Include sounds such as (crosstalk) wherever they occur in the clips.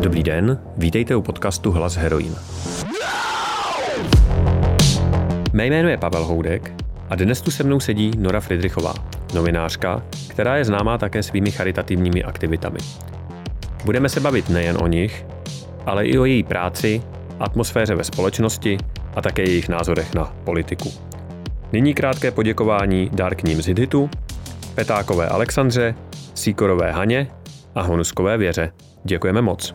Dobrý den, vítejte u podcastu Hlas heroin. Mé jméno je Pavel Houdek a dnes tu se mnou sedí Nora Friedrichová, novinářka, která je známá také svými charitativními aktivitami. Budeme se bavit nejen o nich, ale i o její práci, atmosféře ve společnosti a také jejich názorech na politiku. Nyní krátké poděkování dárkním Zidhitu, Petákové Alexandře, Síkorové Haně a Honuskové Věře. Děkujeme moc.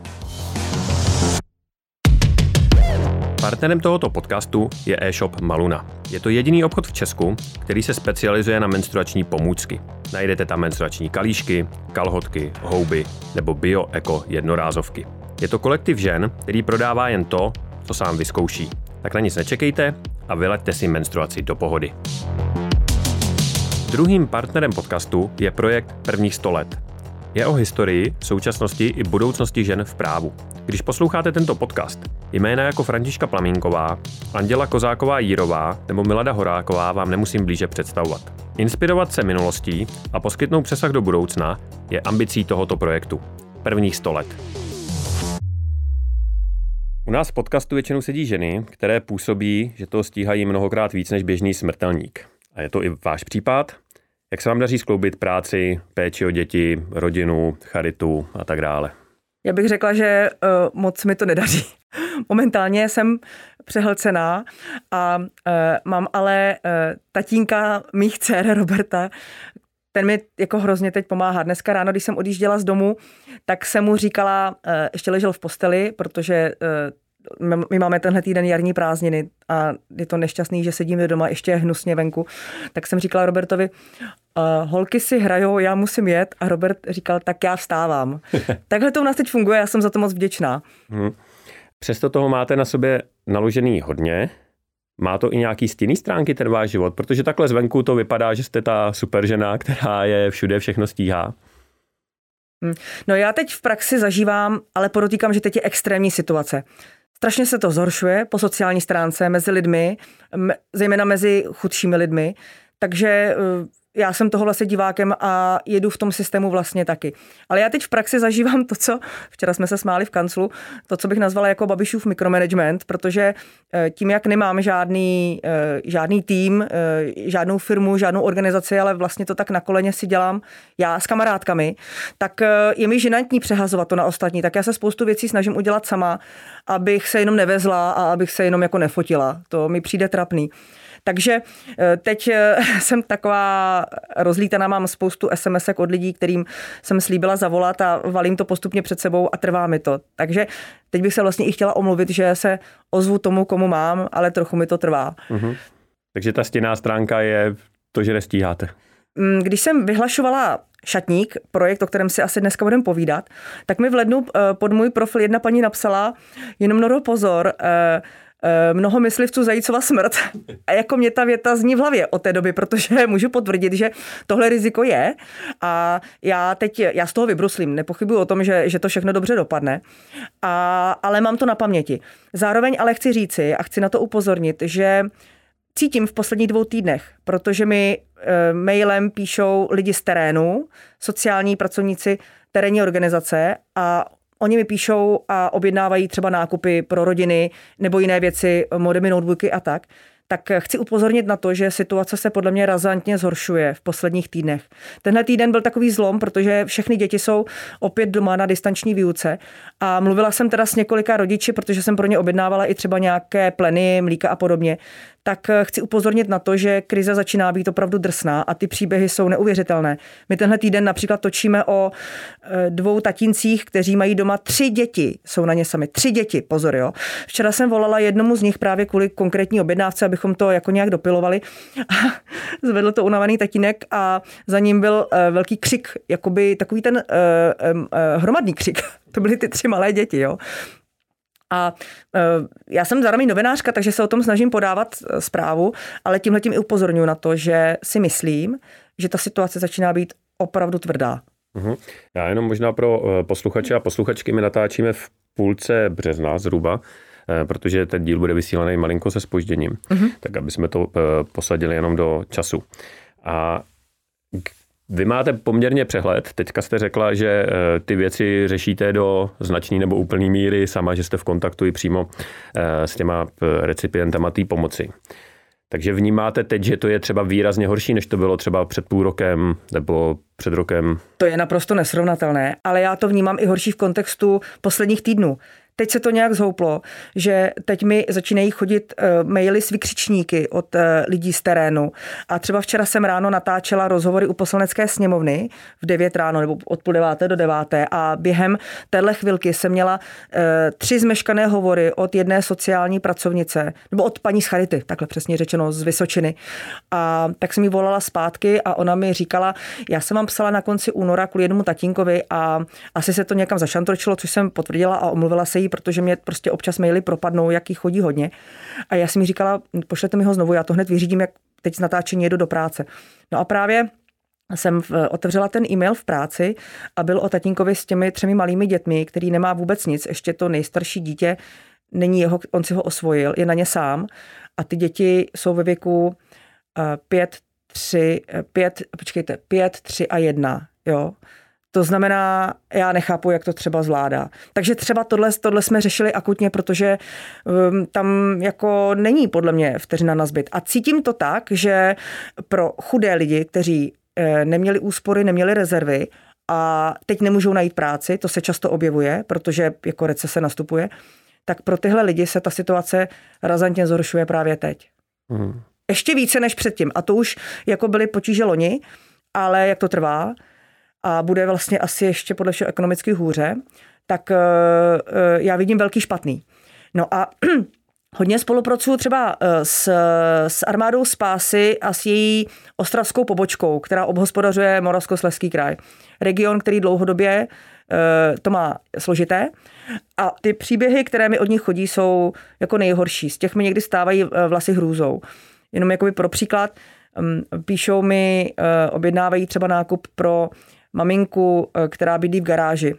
Partnerem tohoto podcastu je e-shop Maluna. Je to jediný obchod v Česku, který se specializuje na menstruační pomůcky. Najdete tam menstruační kalíšky, kalhotky, houby nebo bio-eko jednorázovky. Je to kolektiv žen, který prodává jen to, co sám vyzkouší. Tak na nic nečekejte a vyleďte si menstruaci do pohody. Druhým partnerem podcastu je projekt Prvních 100 let. Je o historii, současnosti i budoucnosti žen v právu. Když posloucháte tento podcast, jména jako Františka Plamínková, Anděla Kozáková Jírová nebo Milada Horáková vám nemusím blíže představovat. Inspirovat se minulostí a poskytnout přesah do budoucna je ambicí tohoto projektu. Prvních 100 let. U nás v podcastu většinou sedí ženy, které působí, že to stíhají mnohokrát víc než běžný smrtelník. A je to i váš případ? Jak se vám daří skloubit práci, péči o děti, rodinu, charitu a tak dále? Já bych řekla, že uh, moc mi to nedaří. (laughs) Momentálně jsem přehlcená a uh, mám ale uh, tatínka mých dcer (laughs) Roberta, ten mi jako hrozně teď pomáhá. Dneska ráno, když jsem odjížděla z domu, tak jsem mu říkala, ještě ležel v posteli, protože my máme tenhle týden jarní prázdniny a je to nešťastný, že sedíme doma ještě hnusně venku, tak jsem říkala Robertovi, uh, holky si hrajou, já musím jet a Robert říkal, tak já vstávám. (laughs) Takhle to u nás teď funguje, já jsem za to moc vděčná. Hmm. Přesto toho máte na sobě naložený hodně. Má to i nějaký stinný stránky ten váš život? Protože takhle zvenku to vypadá, že jste ta super žena, která je všude všechno stíhá. Hmm. No já teď v praxi zažívám, ale podotýkám, že teď je extrémní situace. Strašně se to zhoršuje po sociální stránce mezi lidmi, zejména mezi chudšími lidmi. Takže eh, já jsem toho vlastně divákem a jedu v tom systému vlastně taky. Ale já teď v praxi zažívám to, co včera jsme se smáli v kanclu, to, co bych nazvala jako Babišův mikromanagement, protože eh, tím, jak nemám žádný, eh, žádný tým, eh, žádnou firmu, žádnou organizaci, ale vlastně to tak na koleně si dělám já s kamarádkami, tak je mi žinantní přehazovat to na ostatní. Tak já se spoustu věcí snažím udělat sama, abych se jenom nevezla a abych se jenom jako nefotila. To mi přijde trapný. Takže eh, teď eh, (laughs) jsem taková rozlítaná, mám spoustu sms od lidí, kterým jsem slíbila zavolat a valím to postupně před sebou a trvá mi to. Takže teď bych se vlastně i chtěla omluvit, že se ozvu tomu, komu mám, ale trochu mi to trvá. Uh-huh. Takže ta stěná stránka je to, že nestíháte. Mm, když jsem vyhlašovala šatník, projekt, o kterém si asi dneska budeme povídat, tak mi v lednu eh, pod můj profil jedna paní napsala, jenom Noro pozor, Eh, mnoho myslivců Zajícova smrt. A jako mě ta věta zní v hlavě od té doby, protože (laughs) můžu potvrdit, že tohle riziko je a já teď, já z toho vybruslím, nepochybuji o tom, že, že to všechno dobře dopadne, a, ale mám to na paměti. Zároveň ale chci říci a chci na to upozornit, že cítím v posledních dvou týdnech, protože mi e, mailem píšou lidi z terénu, sociální pracovníci terénní organizace a Oni mi píšou a objednávají třeba nákupy pro rodiny nebo jiné věci, modemy, notebooky a tak. Tak chci upozornit na to, že situace se podle mě razantně zhoršuje v posledních týdnech. Tenhle týden byl takový zlom, protože všechny děti jsou opět doma na distanční výuce. A mluvila jsem teda s několika rodiči, protože jsem pro ně objednávala i třeba nějaké pleny, mlíka a podobně tak eh, chci upozornit na to, že krize začíná být opravdu drsná a ty příběhy jsou neuvěřitelné. My tenhle týden například točíme o eh, dvou tatíncích, kteří mají doma tři děti, jsou na ně sami tři děti, pozor jo. Včera jsem volala jednomu z nich právě kvůli konkrétní objednávce, abychom to jako nějak dopilovali. A (laughs) zvedl to unavený tatínek a za ním byl eh, velký křik, jakoby takový ten hromadný křik. (laughs) To byly ty tři malé děti, jo. A e, já jsem zároveň novinářka, takže se o tom snažím podávat e, zprávu, ale tímhle tím i upozorňuji na to, že si myslím, že ta situace začíná být opravdu tvrdá. Uhum. Já jenom možná pro e, posluchače a posluchačky my natáčíme v půlce března zhruba, protože ten díl bude vysílaný malinko se spožděním, uhum. tak aby jsme to posadili jenom do času. A vy máte poměrně přehled. Teďka jste řekla, že eh, ty věci řešíte do značné nebo úplné míry sama, že jste v kontaktu i přímo s těma recipientama té pomoci. Takže vnímáte teď, že to je třeba výrazně horší, než to bylo třeba před půl rokem nebo před rokem? To je naprosto nesrovnatelné, ale já to vnímám i horší v kontextu posledních týdnů. Teď se to nějak zhouplo, že teď mi začínají chodit uh, maily s vykřičníky od uh, lidí z terénu. A třeba včera jsem ráno natáčela rozhovory u poslanecké sněmovny v 9 ráno nebo od půl deváté do deváté a během téhle chvilky jsem měla uh, tři zmeškané hovory od jedné sociální pracovnice, nebo od paní z Charity, takhle přesně řečeno, z Vysočiny. A tak jsem mi volala zpátky a ona mi říkala, já jsem vám psala na konci února kvůli jednomu tatínkovi a asi se to někam zašantročilo, což jsem potvrdila a omluvila se jí protože mě prostě občas maily propadnou, jaký chodí hodně. A já si mi říkala, pošlete mi ho znovu, já to hned vyřídím, jak teď z natáčení jedu do práce. No a právě jsem otevřela ten e-mail v práci a byl o tatínkovi s těmi třemi malými dětmi, který nemá vůbec nic. Ještě to nejstarší dítě není jeho, on si ho osvojil, je na ně sám. A ty děti jsou ve věku eh, pět, tři, eh, pět, počkejte, pět, tři a jedna, jo. To znamená, já nechápu, jak to třeba zvládá. Takže třeba tohle, tohle jsme řešili akutně, protože um, tam jako není podle mě vteřina na zbyt. A cítím to tak, že pro chudé lidi, kteří eh, neměli úspory, neměli rezervy a teď nemůžou najít práci, to se často objevuje, protože jako recese nastupuje, tak pro tyhle lidi se ta situace razantně zhoršuje právě teď. Hmm. Ještě více než předtím. A to už jako byly potíže loni, ale jak to trvá, a bude vlastně asi ještě podle všeho ekonomicky hůře, tak eh, eh, já vidím velký špatný. No a (clears throat) Hodně spolupracuju třeba eh, s, s armádou Spásy a s její ostravskou pobočkou, která obhospodařuje Moravskoslezský kraj. Region, který dlouhodobě to má složité. A ty příběhy, které mi od nich chodí, jsou jako nejhorší. Z těch mi někdy stávají vlasy hrůzou. Jenom jakoby pro příklad, mm, píšou mi, objednávají třeba nákup pro maminku, eh, která bydlí v garáži,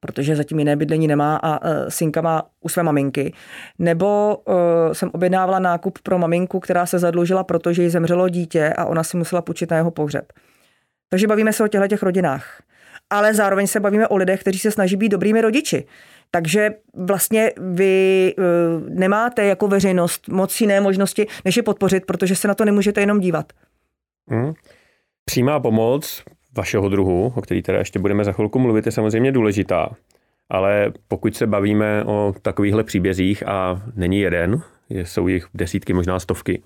protože zatím jiné bydlení nemá a eh, synka má u své maminky. Nebo uh, jsem objednávala nákup pro maminku, která se zadlužila, protože jí zemřelo dítě a ona si musela půjčit na jeho pohřeb. Takže bavíme se o těchto těch rodinách. Ale zároveň se bavíme o lidech, kteří se snaží být dobrými rodiči. Takže vlastně vy nemáte jako veřejnost moc jiné možnosti, než je podpořit, protože se na to nemůžete jenom dívat. Hmm. Přímá pomoc vašeho druhu, o který teda ještě budeme za chvilku mluvit, je samozřejmě důležitá. Ale pokud se bavíme o takovýchhle příbězích a není jeden, jsou jich desítky, možná stovky,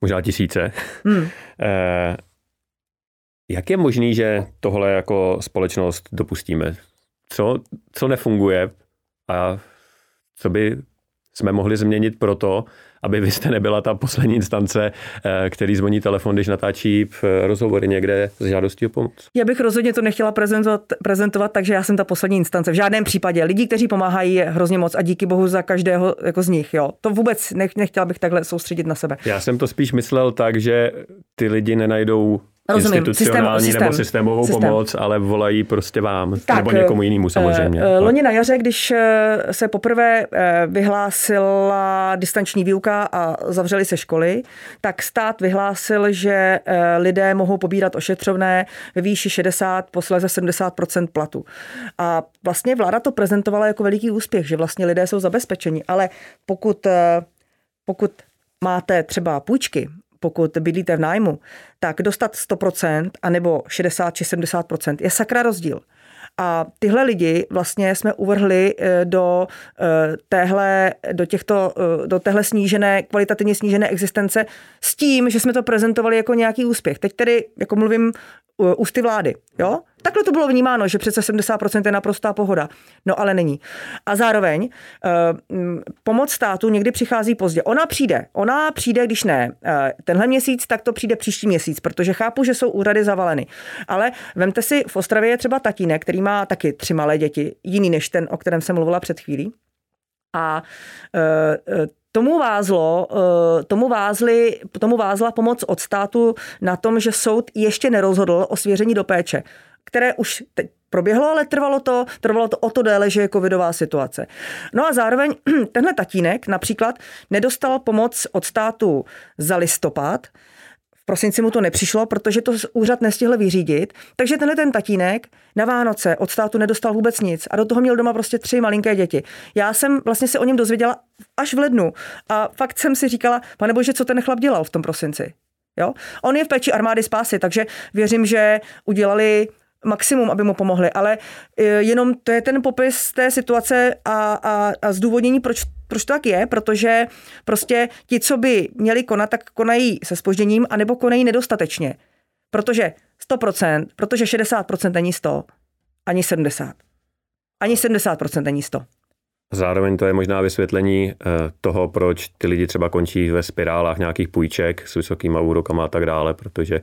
možná tisíce, hmm. (laughs) eh, jak je možný, že tohle jako společnost dopustíme? Co, co nefunguje a co by jsme mohli změnit proto, aby vy jste nebyla ta poslední instance, eh, který zvoní telefon, když natáčí eh, rozhovory někde s žádostí o pomoc. Já bych rozhodně to nechtěla prezentovat, prezentovat, takže já jsem ta poslední instance. V žádném případě. Lidí, kteří pomáhají, je hrozně moc a díky bohu za každého jako z nich. Jo. To vůbec nech, nechtěla bych takhle soustředit na sebe. Já jsem to spíš myslel tak, že ty lidi nenajdou Rozumím. institucionální systém, nebo systémovou systém. pomoc, ale volají prostě vám tak, nebo někomu jinému eh, samozřejmě. Uh, loni na jaře, když se poprvé vyhlásila distanční výuka a zavřely se školy, tak stát vyhlásil, že lidé mohou pobírat ošetřovné ve výši 60, posléze 70% platu. A vlastně vláda to prezentovala jako veliký úspěch, že vlastně lidé jsou zabezpečeni, ale pokud pokud máte třeba půjčky pokud bydlíte v nájmu, tak dostat 100% anebo 60 či 70% je sakra rozdíl. A tyhle lidi vlastně jsme uvrhli eh, do eh, téhle, do těchto, eh, do téhle snížené, kvalitativně snížené existence s tím, že jsme to prezentovali jako nějaký úspěch. Teď tedy, jako mluvím ústy vlády. Jo? Takhle to bylo vnímáno, že přece 70% je naprostá pohoda. No ale není. A zároveň uh, pomoc státu někdy přichází pozdě. Ona přijde. Ona přijde, když ne uh, tenhle měsíc, tak to přijde příští měsíc, protože chápu, že jsou úřady zavaleny. Ale vemte si, v Ostravě je třeba tatínek, který má taky tři malé děti, jiný než ten, o kterém jsem mluvila před chvílí. A uh, tomu vázlo, eh, tomu, vázli, tomu vázla pomoc od státu na tom, že soud ještě nerozhodl o svěření do péče, které už teď proběhlo, ale trvalo to, trvalo to o to déle, že je covidová situace. No a zároveň (clears throat) tenhle tatínek například nedostal pomoc od státu za listopad, v prosinci mu to nepřišlo, protože to úřad nestihl vyřídit. Takže tenhle ten tatínek na Vánoce od státu nedostal vůbec nic a do toho měl doma prostě tři malinké děti. Já jsem vlastně se o něm dozvěděla až v lednu a fakt jsem si říkala, pane bože, co ten chlap dělal v tom prosinci. Jo? On je v péči armády spásy, takže věřím, že udělali maximum, aby mu pomohli, ale e, jenom to je ten popis té situace a, a, a zdůvodnění, proč, proč to tak je, protože prostě ti, co by měli konat, tak konají se spožděním, anebo konají nedostatečně. Protože 100%, protože 60% není 100, ani 70. Ani 70% není 100. Zároveň to je možná vysvětlení eh, toho, proč ty lidi třeba končí ve spirálách nějakých půjček s vysokýma úrokama a tak dále, protože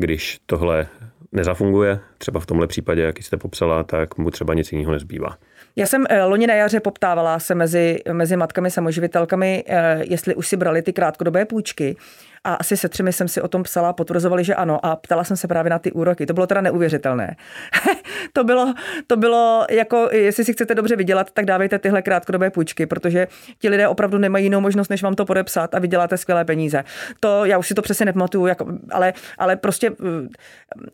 když tohle nezafunguje, třeba v tomhle případě, jak jste popsala, tak mu třeba nic jiného nezbývá. Já jsem eh, loni na jaře poptávala se mezi, mezi matkami samoživitelkami, eh, jestli už si brali ty krátkodobé půjčky a asi se třemi jsem si o tom psala, potvrzovali, že ano a ptala jsem se právě na ty úroky. To bylo teda neuvěřitelné. (laughs) to, bylo, to bylo jako, jestli si chcete dobře vydělat, tak dávejte tyhle krátkodobé půjčky, protože ti lidé opravdu nemají jinou možnost, než vám to podepsat a vyděláte skvělé peníze. To já už si to přesně nepamatuju, jako, ale, ale prostě uh,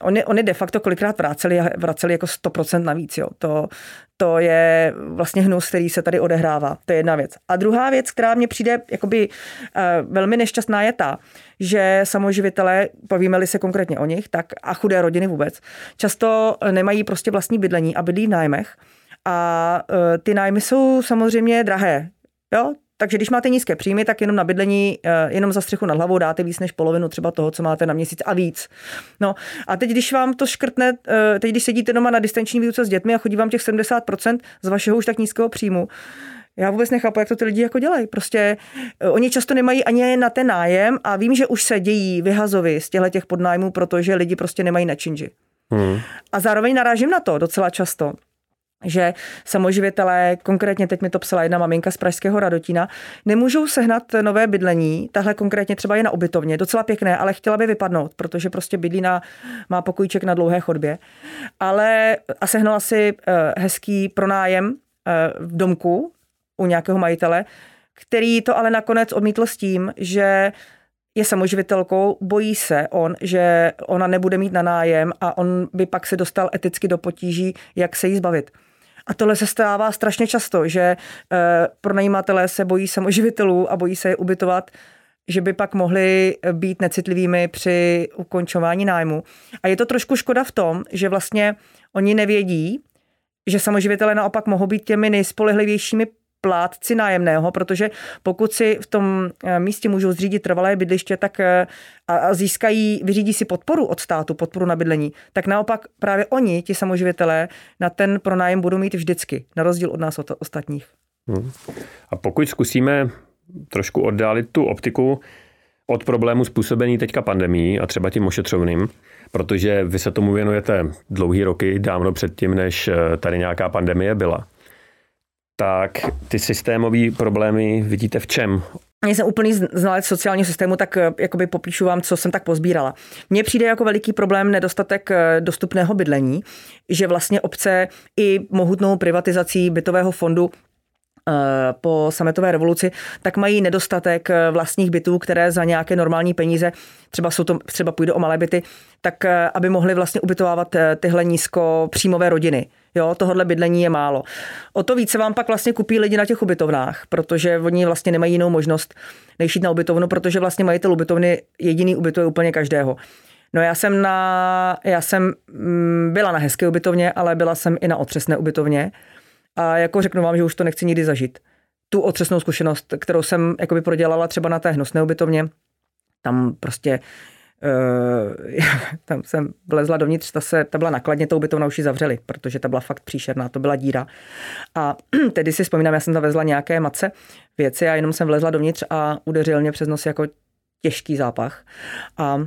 oni, oni de facto kolikrát vraceli, vraceli jako 100% navíc. Jo. To, to je vlastně hnus, který se tady odehrává. To je jedna věc. A druhá věc, která mě přijde jakoby uh, velmi nešťastná, je ta, že samoživitelé, povíme-li se konkrétně o nich, tak a chudé rodiny vůbec, často nemají prostě vlastní bydlení a bydlí v nájmech. A uh, ty nájmy jsou samozřejmě drahé. Jo, takže když máte nízké příjmy, tak jenom na bydlení, eh, jenom za střechu nad hlavou dáte víc než polovinu třeba toho, co máte na měsíc a víc. No a teď, když vám to škrtne, eh, teď, když sedíte doma na distanční výuce s dětmi a chodí vám těch 70% z vašeho už tak nízkého příjmu, já vůbec nechápu, jak to ty lidi jako dělají. Prostě uh, oni často nemají ani na ten nájem a vím, že už se dějí vyhazovy z těchto těch podnájmů, protože lidi prostě nemají na činži. Hmm. A zároveň narážím na to docela často, že samoživitelé, konkrétně teď mi to psala jedna maminka z Pražského Radotína, nemůžou sehnat nové bydlení, tahle konkrétně třeba je na ubytovně, docela pěkné, ale chtěla by vypadnout, protože prostě bydlí na, má pokojček na dlouhé chodbě, ale a sehnala si eh, hezký pronájem eh, v domku u nějakého majitele, který to ale nakonec odmítl s tím, že je samoživitelkou, bojí se on, že ona nebude mít na nájem a on by pak se dostal eticky do potíží, jak se jí zbavit. A tohle se stává strašně často, že e, pronajímatelé se bojí samoživitelů a bojí se je ubytovat, že by pak mohli být necitlivými při ukončování nájmu. A je to trošku škoda v tom, že vlastně oni nevědí, že samoživitelé naopak mohou být těmi nejspolehlivějšími plátci nájemného, protože pokud si v tom eh, místě můžou zřídit trvalé bydliště, tak eh, a získají, vyřídí si podporu od státu, podporu na bydlení, tak naopak právě oni, ti samoživitelé, na ten pronájem budou mít vždycky, na rozdíl od nás od ostatních. Hmm. A pokud zkusíme trošku oddálit tu optiku od problému způsobený teďka pandemí a třeba tím ošetřovným, protože vy se tomu věnujete dlouhý roky, dávno předtím, než eh, tady nějaká pandemie byla tak ty systémové problémy vidíte v čem? Já jsem úplný znalec sociálního systému, tak eh, jakoby popíšu vám, co jsem tak pozbírala. Mně přijde jako veliký problém nedostatek eh, dostupného bydlení, že vlastně obce i mohutnou privatizací bytového fondu eh, po sametové revoluci, tak mají nedostatek vlastních bytů, které za nějaké normální peníze, třeba, jsou to, třeba půjde o malé byty, tak aby mohly vlastně ubytovávat tyhle nízkopříjmové rodiny. Jo, tohle bydlení je málo. O to více vám pak vlastně kupí lidi na těch ubytovnách, protože oni vlastně nemají jinou možnost, než jít na ubytovnu, protože vlastně majitel ubytovny jediný ubytuje úplně každého. No já jsem, na, já jsem mm, byla na hezké ubytovně, ale byla jsem i na otřesné ubytovně. A jako řeknu vám, že už to nechci nikdy zažít. Tu otřesnou zkušenost, kterou jsem jakoby prodělala třeba na té hnusné ubytovně, tam prostě (laughs) Uh, tam jsem vlezla dovnitř, ta, se, ta byla nakladně, tou ubytovna už ji zavřeli, protože ta byla fakt příšerná, to byla díra. A (clears throat) tedy si vzpomínám, já jsem tam vezla nějaké mace věci a jenom jsem vlezla dovnitř a udeřil mě přes nos jako těžký zápach. A uh,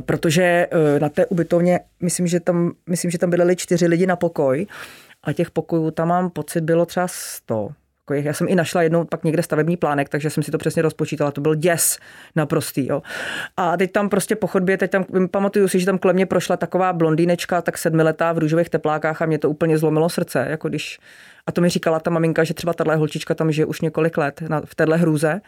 protože uh, na té ubytovně, myslím, že tam, myslím, že tam byly čtyři lidi na pokoj a těch pokojů tam mám pocit bylo třeba sto já jsem i našla jednou pak někde stavební plánek, takže jsem si to přesně rozpočítala. To byl děs naprostý. Jo. A teď tam prostě po chodbě, teď tam pamatuju si, že tam kolem mě prošla taková blondýnečka, tak sedmiletá v růžových teplákách a mě to úplně zlomilo srdce. Jako když, a to mi říkala ta maminka, že třeba tahle holčička tam žije už několik let na, v téhle hrůze.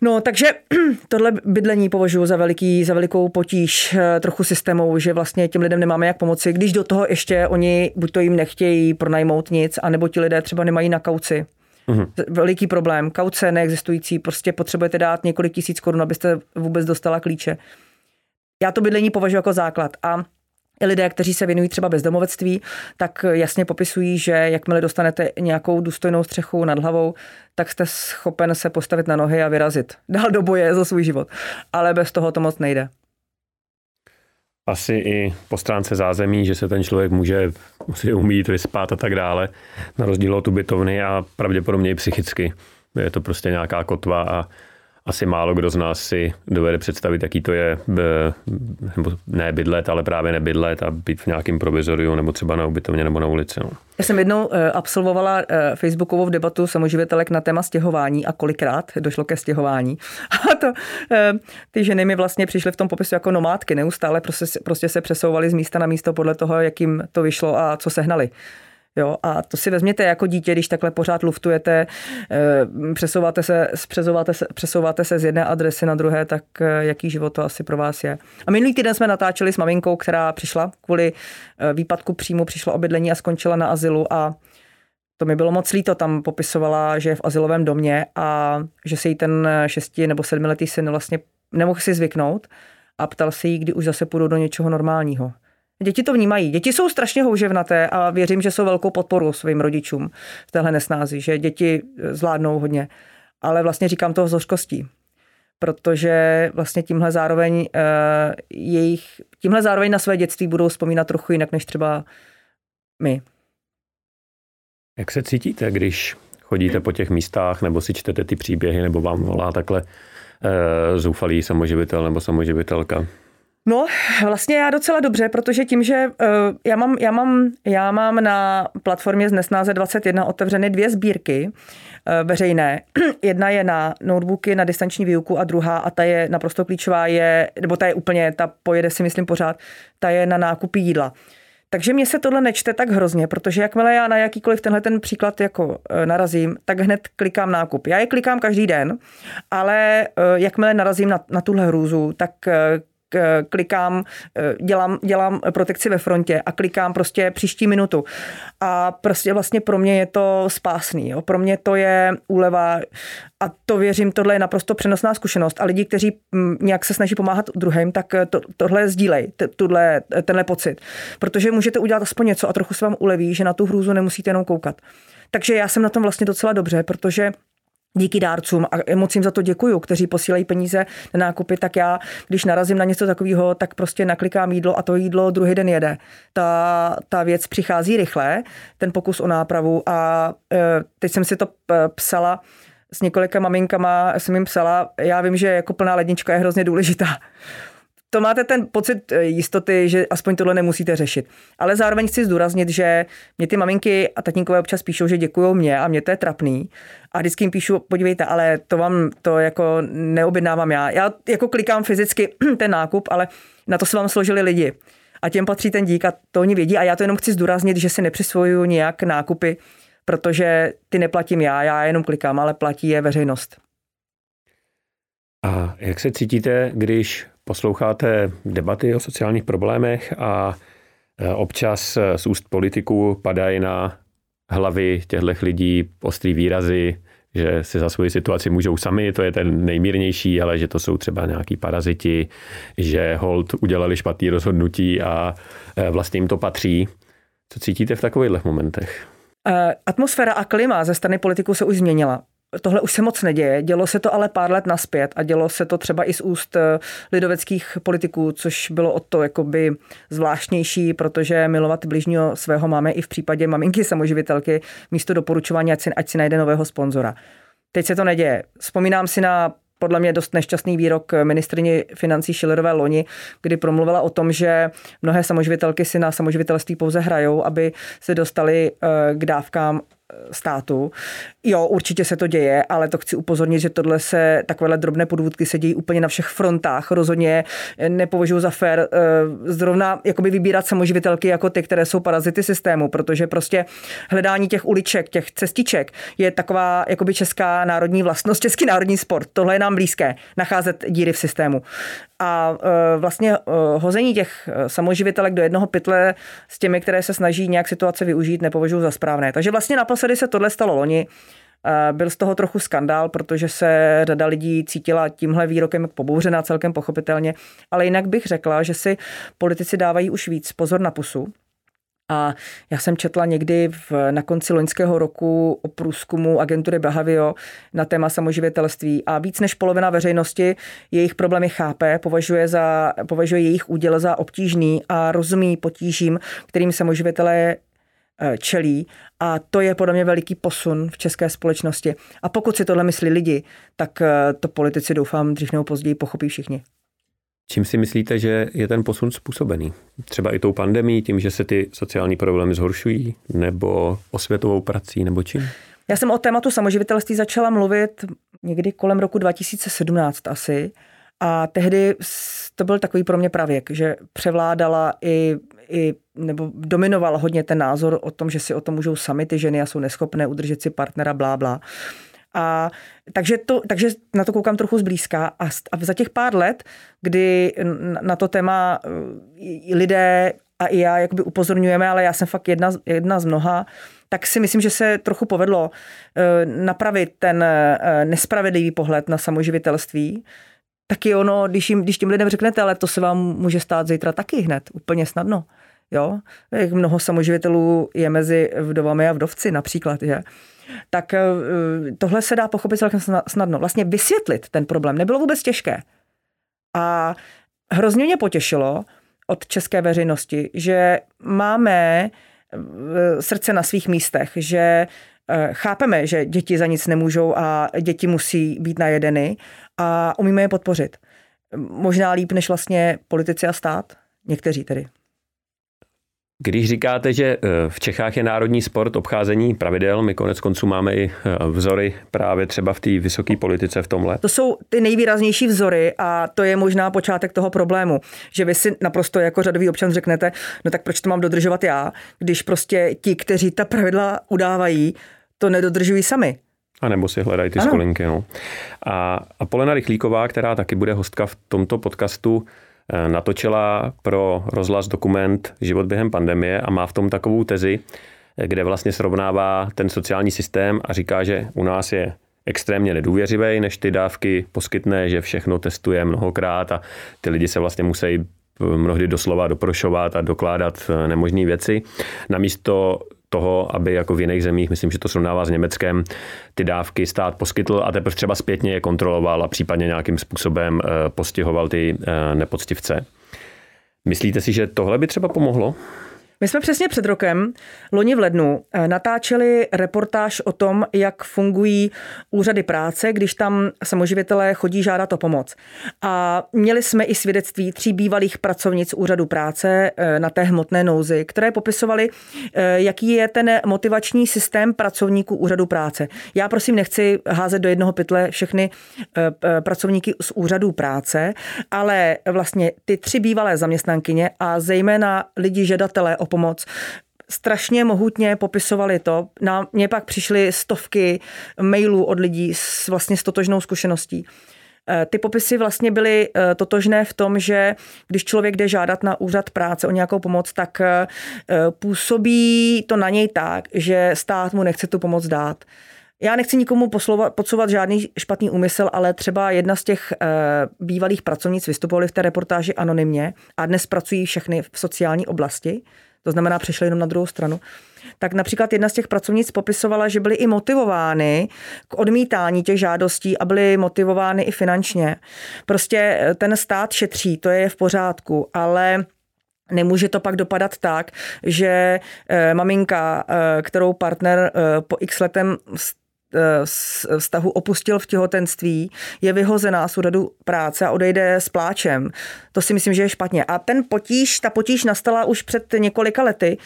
No, takže (clears throat) tohle bydlení považuji za, veliký, za velikou potíž eh, trochu systémou, že vlastně těm lidem nemáme jak pomoci, když do toho ještě oni buď to jim nechtějí pronajmout nic, anebo ti lidé třeba nemají na kauci. Uhum. Veliký problém. Kauce neexistující, prostě potřebujete dát několik tisíc korun, abyste vůbec dostala klíče. Já to bydlení považuji jako základ. A i lidé, kteří se věnují třeba bezdomovectví, tak jasně popisují, že jakmile dostanete nějakou důstojnou střechu nad hlavou, tak jste schopen se postavit na nohy a vyrazit dál do boje za svůj život. Ale bez toho to moc nejde. Asi i po stránce zázemí, že se ten člověk může musí umít vyspat a tak dále, na rozdíl od ubytovny a pravděpodobně i psychicky. Je to prostě nějaká kotva a asi málo kdo z nás si dovede představit, jaký to je, nebo ne bydlet, ale právě nebydlet a být v nějakém provizoriu nebo třeba na ubytovně nebo na ulici. No. Já jsem jednou eh, absolvovala eh, Facebookovou debatu samoživitelek na téma stěhování a kolikrát došlo ke stěhování. (laughs) A to, eh, ty ženy mi vlastně přišly v tom popisu jako nomádky, neustále prostě, prostě se přesouvaly z místa na místo podle toho, jakým to vyšlo a co sehnali. Jo, a to si vezměte jako dítě, když takhle pořád luftujete, eh, přesouváte se, přesouváte se, přesouváte se z jedné adresy na druhé, tak eh, jaký život to asi pro vás je. A minulý týden jsme natáčeli s maminkou, která přišla kvůli eh, výpadku příjmu, přišla obydlení a skončila na azylu a to mi bylo moc líto, tam popisovala, že je v azylovém domě a že se jí ten šesti nebo sedmiletý syn vlastně nemohl si zvyknout a ptal se jí, kdy už zase půjdou do něčeho normálního. Děti to vnímají. Děti jsou strašně houževnaté a věřím, že jsou velkou podporou svým rodičům v téhle nesnázi, že děti zvládnou hodně. Ale vlastně říkám to s hořkostí, protože vlastně tímhle zároveň uh, jejich, tímhle zároveň na své dětství budou vzpomínat trochu jinak, než třeba my. Jak se cítíte, když chodíte po těch místách, nebo si čtete ty příběhy, nebo vám volá takhle uh, zoufalý samoživitel nebo samoživitelka? No, vlastně já docela dobře, protože tím, že uh, já, mám, já, mám, já mám na platformě z Nesnáze 21 otevřeny dvě sbírky uh, veřejné. (clears throat) Jedna je na notebooky, na distanční výuku a druhá, a ta je naprosto klíčová, je, nebo ta je úplně, ta pojede si myslím pořád, ta je na nákupy jídla. Takže mě se tohle nečte tak hrozně, protože jakmile já na jakýkoliv tenhle ten příklad jako e, narazím, tak hned klikám nákup. Já je klikám každý den, ale jakmile narazím na, na tuhle hrůzu, tak klikám, eh, dělám, dělám protekci ve frontě a klikám prostě příští minutu. A prostě vlastně pro mě je to spásný. Jo. Pro mě to je úleva a to věřím, tohle je naprosto přenosná zkušenost. A lidi, kteří mm, nějak se snaží pomáhat druhým, tak eh, to, tohle sdílej, tuhle, tenhle pocit. Protože můžete udělat aspoň něco a trochu se vám uleví, že na tu hrůzu nemusíte jenom koukat. Takže já jsem na tom vlastně docela dobře, protože díky dárcům a moc jim za to děkuju, kteří posílají peníze na nákupy, tak já, když narazím na něco takového, tak prostě naklikám jídlo a to jídlo druhý den jede. Ta, ta věc přichází rychle, ten pokus o nápravu a e, teď jsem si to psala s několika maminkama, jsem jim psala, já vím, že jako plná lednička je hrozně důležitá to máte ten pocit eh, jistoty, že aspoň tohle nemusíte řešit. Ale zároveň chci zdůraznit, že mě ty maminky a tatínkové občas píšou, že děkují mě a mě to je trapný. A vždycky jim píšu, podívejte, ale to vám to jako neobjednávám já. Já jako klikám fyzicky (clears throat) ten nákup, ale na to se vám složili lidi. A těm patří ten dík a to oni vědí. A já to jenom chci zdůraznit, že si nepřisvojuju nějak nákupy, protože ty neplatím já, já jenom klikám, ale platí je veřejnost. A jak se cítíte, když posloucháte debaty o sociálních problémech a e, občas z úst politiků padají na hlavy těchto lidí ostrý výrazy, že si za svoji situaci můžou sami, to je ten nejmírnější, ale že to jsou třeba nějaký paraziti, že hold udělali špatný rozhodnutí a e, vlastně jim to patří. Co cítíte v takových momentech? E, atmosféra a klima ze strany politiků se už změnila tohle už se moc neděje. Dělo se to ale pár let naspět a dělo se to třeba i z úst eh, lidoveckých politiků, což bylo o to jakoby zvláštnější, protože milovat bližního svého máme i v případě maminky samoživitelky místo doporučování, ať si, ať si najde nového sponzora. Teď se to neděje. Vzpomínám si na podle mě dost nešťastný výrok ministrině financí Šilerové loni, kdy promluvila o tom, že mnohé samoživitelky si na samoživitelství pouze hrajou, aby se dostali eh, k dávkám státu. Jo, určitě se to děje, ale to chci upozornit, že tohle se, takovéhle drobné podvůdky se dějí úplně na všech frontách. Rozhodně nepovažuji za fér eh, zrovna jakoby vybírat samoživitelky jako ty, které jsou parazity systému, protože prostě hledání těch uliček, těch cestiček je taková jakoby česká národní vlastnost, český národní sport. Tohle je nám blízké, nacházet díry v systému. A eh, vlastně eh, hození těch samoživitelek do jednoho pytle s těmi, které se snaží nějak situace využít, nepovažuji za správné. Takže vlastně naposledy se tohle stalo loni. Byl z toho trochu skandál, protože se řada lidí cítila tímhle výrokem pobouřená celkem pochopitelně, ale jinak bych řekla, že si politici dávají už víc pozor na pusu. A já jsem četla někdy v, na konci loňského roku o průzkumu agentury Bahavio na téma samoživitelství a víc než polovina veřejnosti jejich problémy chápe, považuje, za, považuje jejich úděl za obtížný a rozumí potížím, kterým samoživitelé Eh, čelí a to je podle mě veliký posun v české společnosti. A pokud si tohle myslí lidi, tak eh, to politici doufám dřív nebo později pochopí všichni. Čím si myslíte, že je ten posun způsobený? Třeba i tou pandemí, tím, že se ty sociální problémy zhoršují, nebo osvětovou prací, nebo čím? Já jsem o tématu samoživitelství začala mluvit někdy kolem roku 2017 asi. A tehdy to byl takový pro mě pravěk, že převládala i, i nebo dominoval hodně ten názor o tom, že si o tom můžou sami ty ženy a jsou neschopné udržet si partnera, blá, blá. A takže, to, takže na to koukám trochu zblízka a, a za těch pár let, kdy na to téma e, lidé a i já jakoby upozorňujeme, ale já jsem fakt jedna, jedna z mnoha, tak si myslím, že se trochu povedlo e, napravit ten e, nespravedlivý pohled na samoživitelství, taky ono, když, jim, když tím lidem řeknete, ale to se vám může stát zítra taky hned, úplně snadno. Jo? Jak mnoho samoživitelů je mezi vdovami a vdovci například, že? Tak eh, tohle se dá pochopit celkem snadno. Vlastně vysvětlit ten problém nebylo vůbec těžké. A hrozně mě potěšilo od české veřejnosti, že máme eh, srdce na svých místech, že eh, chápeme, že děti za nic nemůžou a děti musí být najedeny a umíme je podpořit. Možná líp než vlastně politici a stát, někteří tedy. Když říkáte, že eh, v Čechách je národní sport obcházení pravidel, my konec konců máme i eh, vzory právě třeba v té vysoké politice v tomhle. To jsou ty nejvýraznější vzory a to je možná počátek toho problému, že vy si naprosto jako řadový občan řeknete, no tak proč to mám dodržovat já, když prostě ti, kteří ta pravidla udávají, to nedodržují sami. A nebo si hledají ty ano. skolinky. No. A, a Polena Rychlíková, která taky bude hostka v tomto podcastu, natočila pro rozhlas dokument Život během pandemie a má v tom takovou tezi, eh, kde vlastně srovnává ten sociální systém a říká, že u nás je extrémně nedůvěřivý, než ty dávky poskytne, že všechno testuje mnohokrát a ty lidi se vlastně musí eh, mnohdy doslova doprošovat a dokládat nemožné věci. Namísto toho, aby jako v jiných zemích, myslím, že to srovnává s Německem, ty dávky stát poskytl a teprve třeba zpětně je kontroloval a případně nějakým způsobem eh, postihoval ty eh, nepoctivce. Myslíte si, že tohle by třeba pomohlo? My jsme přesně před rokem, loni v lednu, eh, natáčeli reportáž o tom, jak fungují úřady práce, když tam samoživitelé chodí žádat o pomoc. A měli jsme i svědectví tří bývalých pracovnic úřadu práce eh, na té hmotné nouzi, které popisovali, eh, jaký je ten motivační systém pracovníků úřadu práce. Já prosím nechci házet do jednoho pytle všechny pracovníky z úřadu práce, ale vlastně ty tři bývalé zaměstnankyně a zejména lidi žadatelé o pomoc strašně mohutně popisovali to. Na mě pak přišly stovky mailů od lidí s vlastně s totožnou zkušeností. Eh, ty popisy vlastně byly eh, totožné v tom, že když člověk jde žádat na úřad práce o nějakou pomoc, tak eh, působí to na něj tak, že stát mu nechce tu pomoc dát. Já nechci nikomu podsouvat žádný špatný úmysl, ale třeba jedna z těch e, bývalých pracovnic vystupovali v té reportáži anonymně a dnes pracují všechny v sociální oblasti to znamená přešli jenom na druhou stranu, tak například jedna z těch pracovnic popisovala, že byly i motivovány k odmítání těch žádostí a byly motivovány i finančně. Prostě eh, ten stát šetří, to je v pořádku, ale Nemůže to pak dopadat tak, že eh, maminka, eh, kterou partner po x letem vztahu opustil v těhotenství, je vyhozená z úřadu práce a odejde s pláčem. To si myslím, že je špatně. A ten potíž, ta potíž nastala už před několika lety.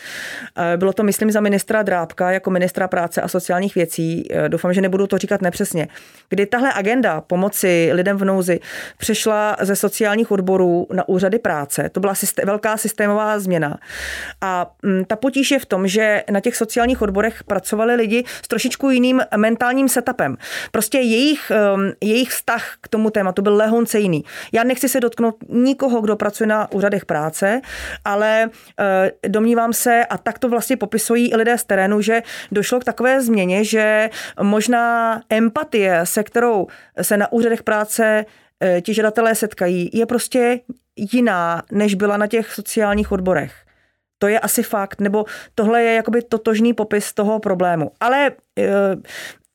Bylo to, myslím, za ministra Drábka jako ministra práce a sociálních věcí. Doufám, že nebudu to říkat nepřesně. Kdy tahle agenda pomoci lidem v nouzi přešla ze sociálních odborů na úřady práce. To byla systém, velká systémová změna. A mm, ta potíž je v tom, že na těch sociálních odborech pracovali lidi s trošičku jiným mentálním setupem. Prostě jejich, um, jejich vztah k tomu tématu byl lehonce jiný. Já nechci se dotknout nikoho, kdo pracuje na úřadech práce, ale uh, domnívám se, a tak to vlastně popisují i lidé z terénu, že došlo k takové změně, že možná empatie, se kterou se na úřadech práce uh, ti žadatelé setkají, je prostě jiná, než byla na těch sociálních odborech. To je asi fakt, nebo tohle je jakoby totožný popis toho problému. Ale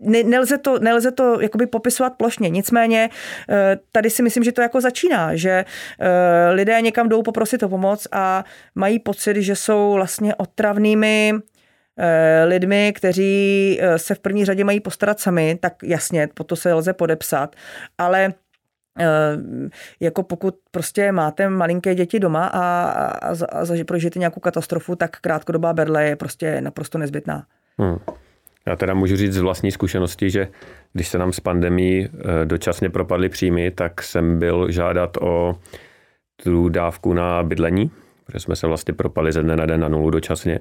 eh, nelze to, nelze to jakoby popisovat plošně. Nicméně eh, tady si myslím, že to jako začíná, že eh, lidé někam jdou poprosit o pomoc a mají pocit, že jsou vlastně otravnými lidmi, kteří se v první řadě mají postarat sami, tak jasně, po to se lze podepsat, ale Eh, jako pokud prostě máte malinké děti doma a, a, a, a prožijete nějakou katastrofu, tak krátkodobá berle je prostě naprosto nezbytná. Hmm. Já teda můžu říct z vlastní zkušenosti, že když se nám s pandemí eh, dočasně propadly příjmy, tak jsem byl žádat o tu dávku na bydlení, protože jsme se vlastně propadli ze dne na den na nulu dočasně.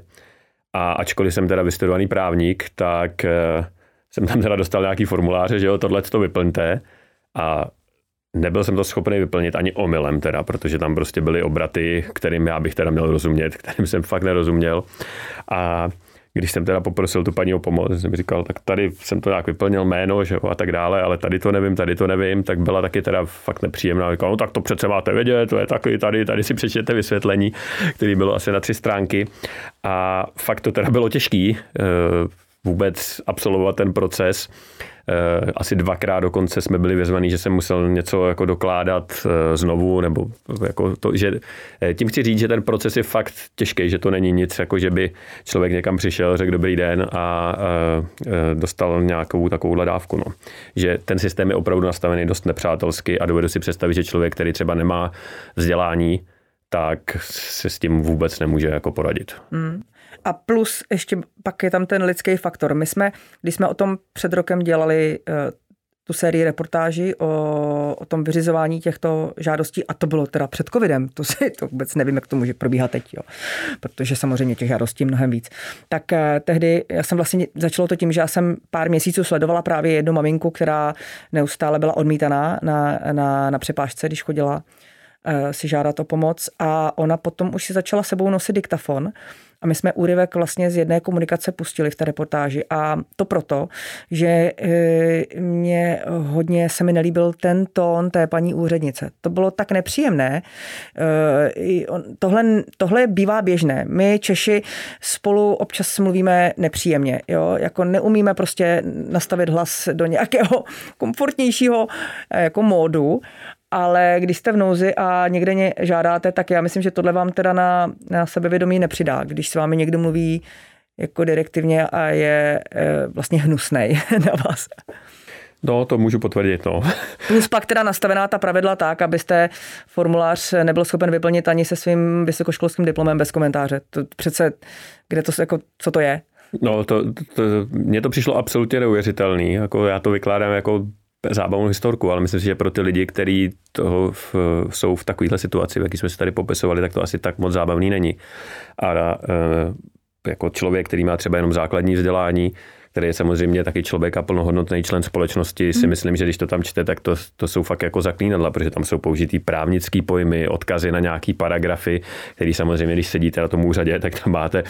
A ačkoliv jsem teda vystudovaný právník, tak eh, jsem tam teda dostal nějaký formuláře, že jo, tohle to vyplňte. A Nebyl jsem to schopný vyplnit ani omylem teda, protože tam prostě byly obraty, kterým já bych teda měl rozumět, kterým jsem fakt nerozuměl. A když jsem teda poprosil tu paní o pomoc, jsem říkal, tak tady jsem to nějak vyplnil jméno že jo, a tak dále, ale tady to nevím, tady to nevím, tak byla taky teda fakt nepříjemná. Říkal, no tak to přece máte vědět, to je taky tady, tady si přečtěte vysvětlení, který bylo asi na tři stránky. A fakt to teda bylo těžký eh, vůbec absolvovat ten proces. Eh, asi dvakrát dokonce jsme byli vyzvaní, že jsem musel něco jako dokládat eh, znovu, nebo jako to, že eh, tím chci říct, že ten proces je fakt těžký, že to není nic, jako že by člověk někam přišel, řekl dobrý den a dostal nějakou takovou dávku. No. Že ten systém je opravdu nastavený dost nepřátelsky a dovedu si představit, že člověk, který třeba nemá vzdělání, tak se s tím vůbec nemůže jako poradit. Mm. A plus ještě pak je tam ten lidský faktor. My jsme, když jsme o tom před rokem dělali uh, tu sérii reportáží o, o tom vyřizování těchto žádostí a to bylo teda před covidem, to si to vůbec nevím, jak to může probíhat teď, jo. protože samozřejmě těch žádostí mnohem víc. Tak uh, tehdy já jsem vlastně začalo to tím, že já jsem pár měsíců sledovala právě jednu maminku, která neustále byla odmítaná na, na, na přepážce, když chodila si žádat o pomoc a ona potom už si začala sebou nosit diktafon a my jsme úryvek vlastně z jedné komunikace pustili v té reportáži a to proto, že e, mě hodně se mi nelíbil ten tón té paní úřednice. To bylo tak nepříjemné. E, tohle, tohle bývá běžné. My Češi spolu občas mluvíme nepříjemně. Jo? Jako neumíme prostě nastavit hlas do nějakého (laughs) komfortnějšího jako módu ale když jste v nouzi a někde ně žádáte, tak já myslím, že tohle vám teda na, na sebevědomí nepřidá. Když s vámi někdo mluví jako direktivně a je e, vlastně hnusnej (laughs) na vás. No, to můžu potvrdit, no. (laughs) Plus pak teda nastavená ta pravidla tak, abyste formulář nebyl schopen vyplnit ani se svým vysokoškolským diplomem bez komentáře. To přece, kde to, jako, co to je? No, to, to, mně to přišlo absolutně neuvěřitelný. Jako já to vykládám jako zábavnou historku, ale myslím si, že pro ty lidi, kteří toho v, jsou v takovéhle situaci, v jaký jsme se tady popisovali, tak to asi tak moc zábavný není. A e, jako člověk, který má třeba jenom základní vzdělání, který je samozřejmě taky člověk a plnohodnotný člen společnosti, si hmm. myslím, že když to tam čte, tak to, to jsou fakt jako zaklínadla, protože tam jsou použitý právnický pojmy, odkazy na nějaký paragrafy, který samozřejmě, když sedíte na tom úřadě, tak tam máte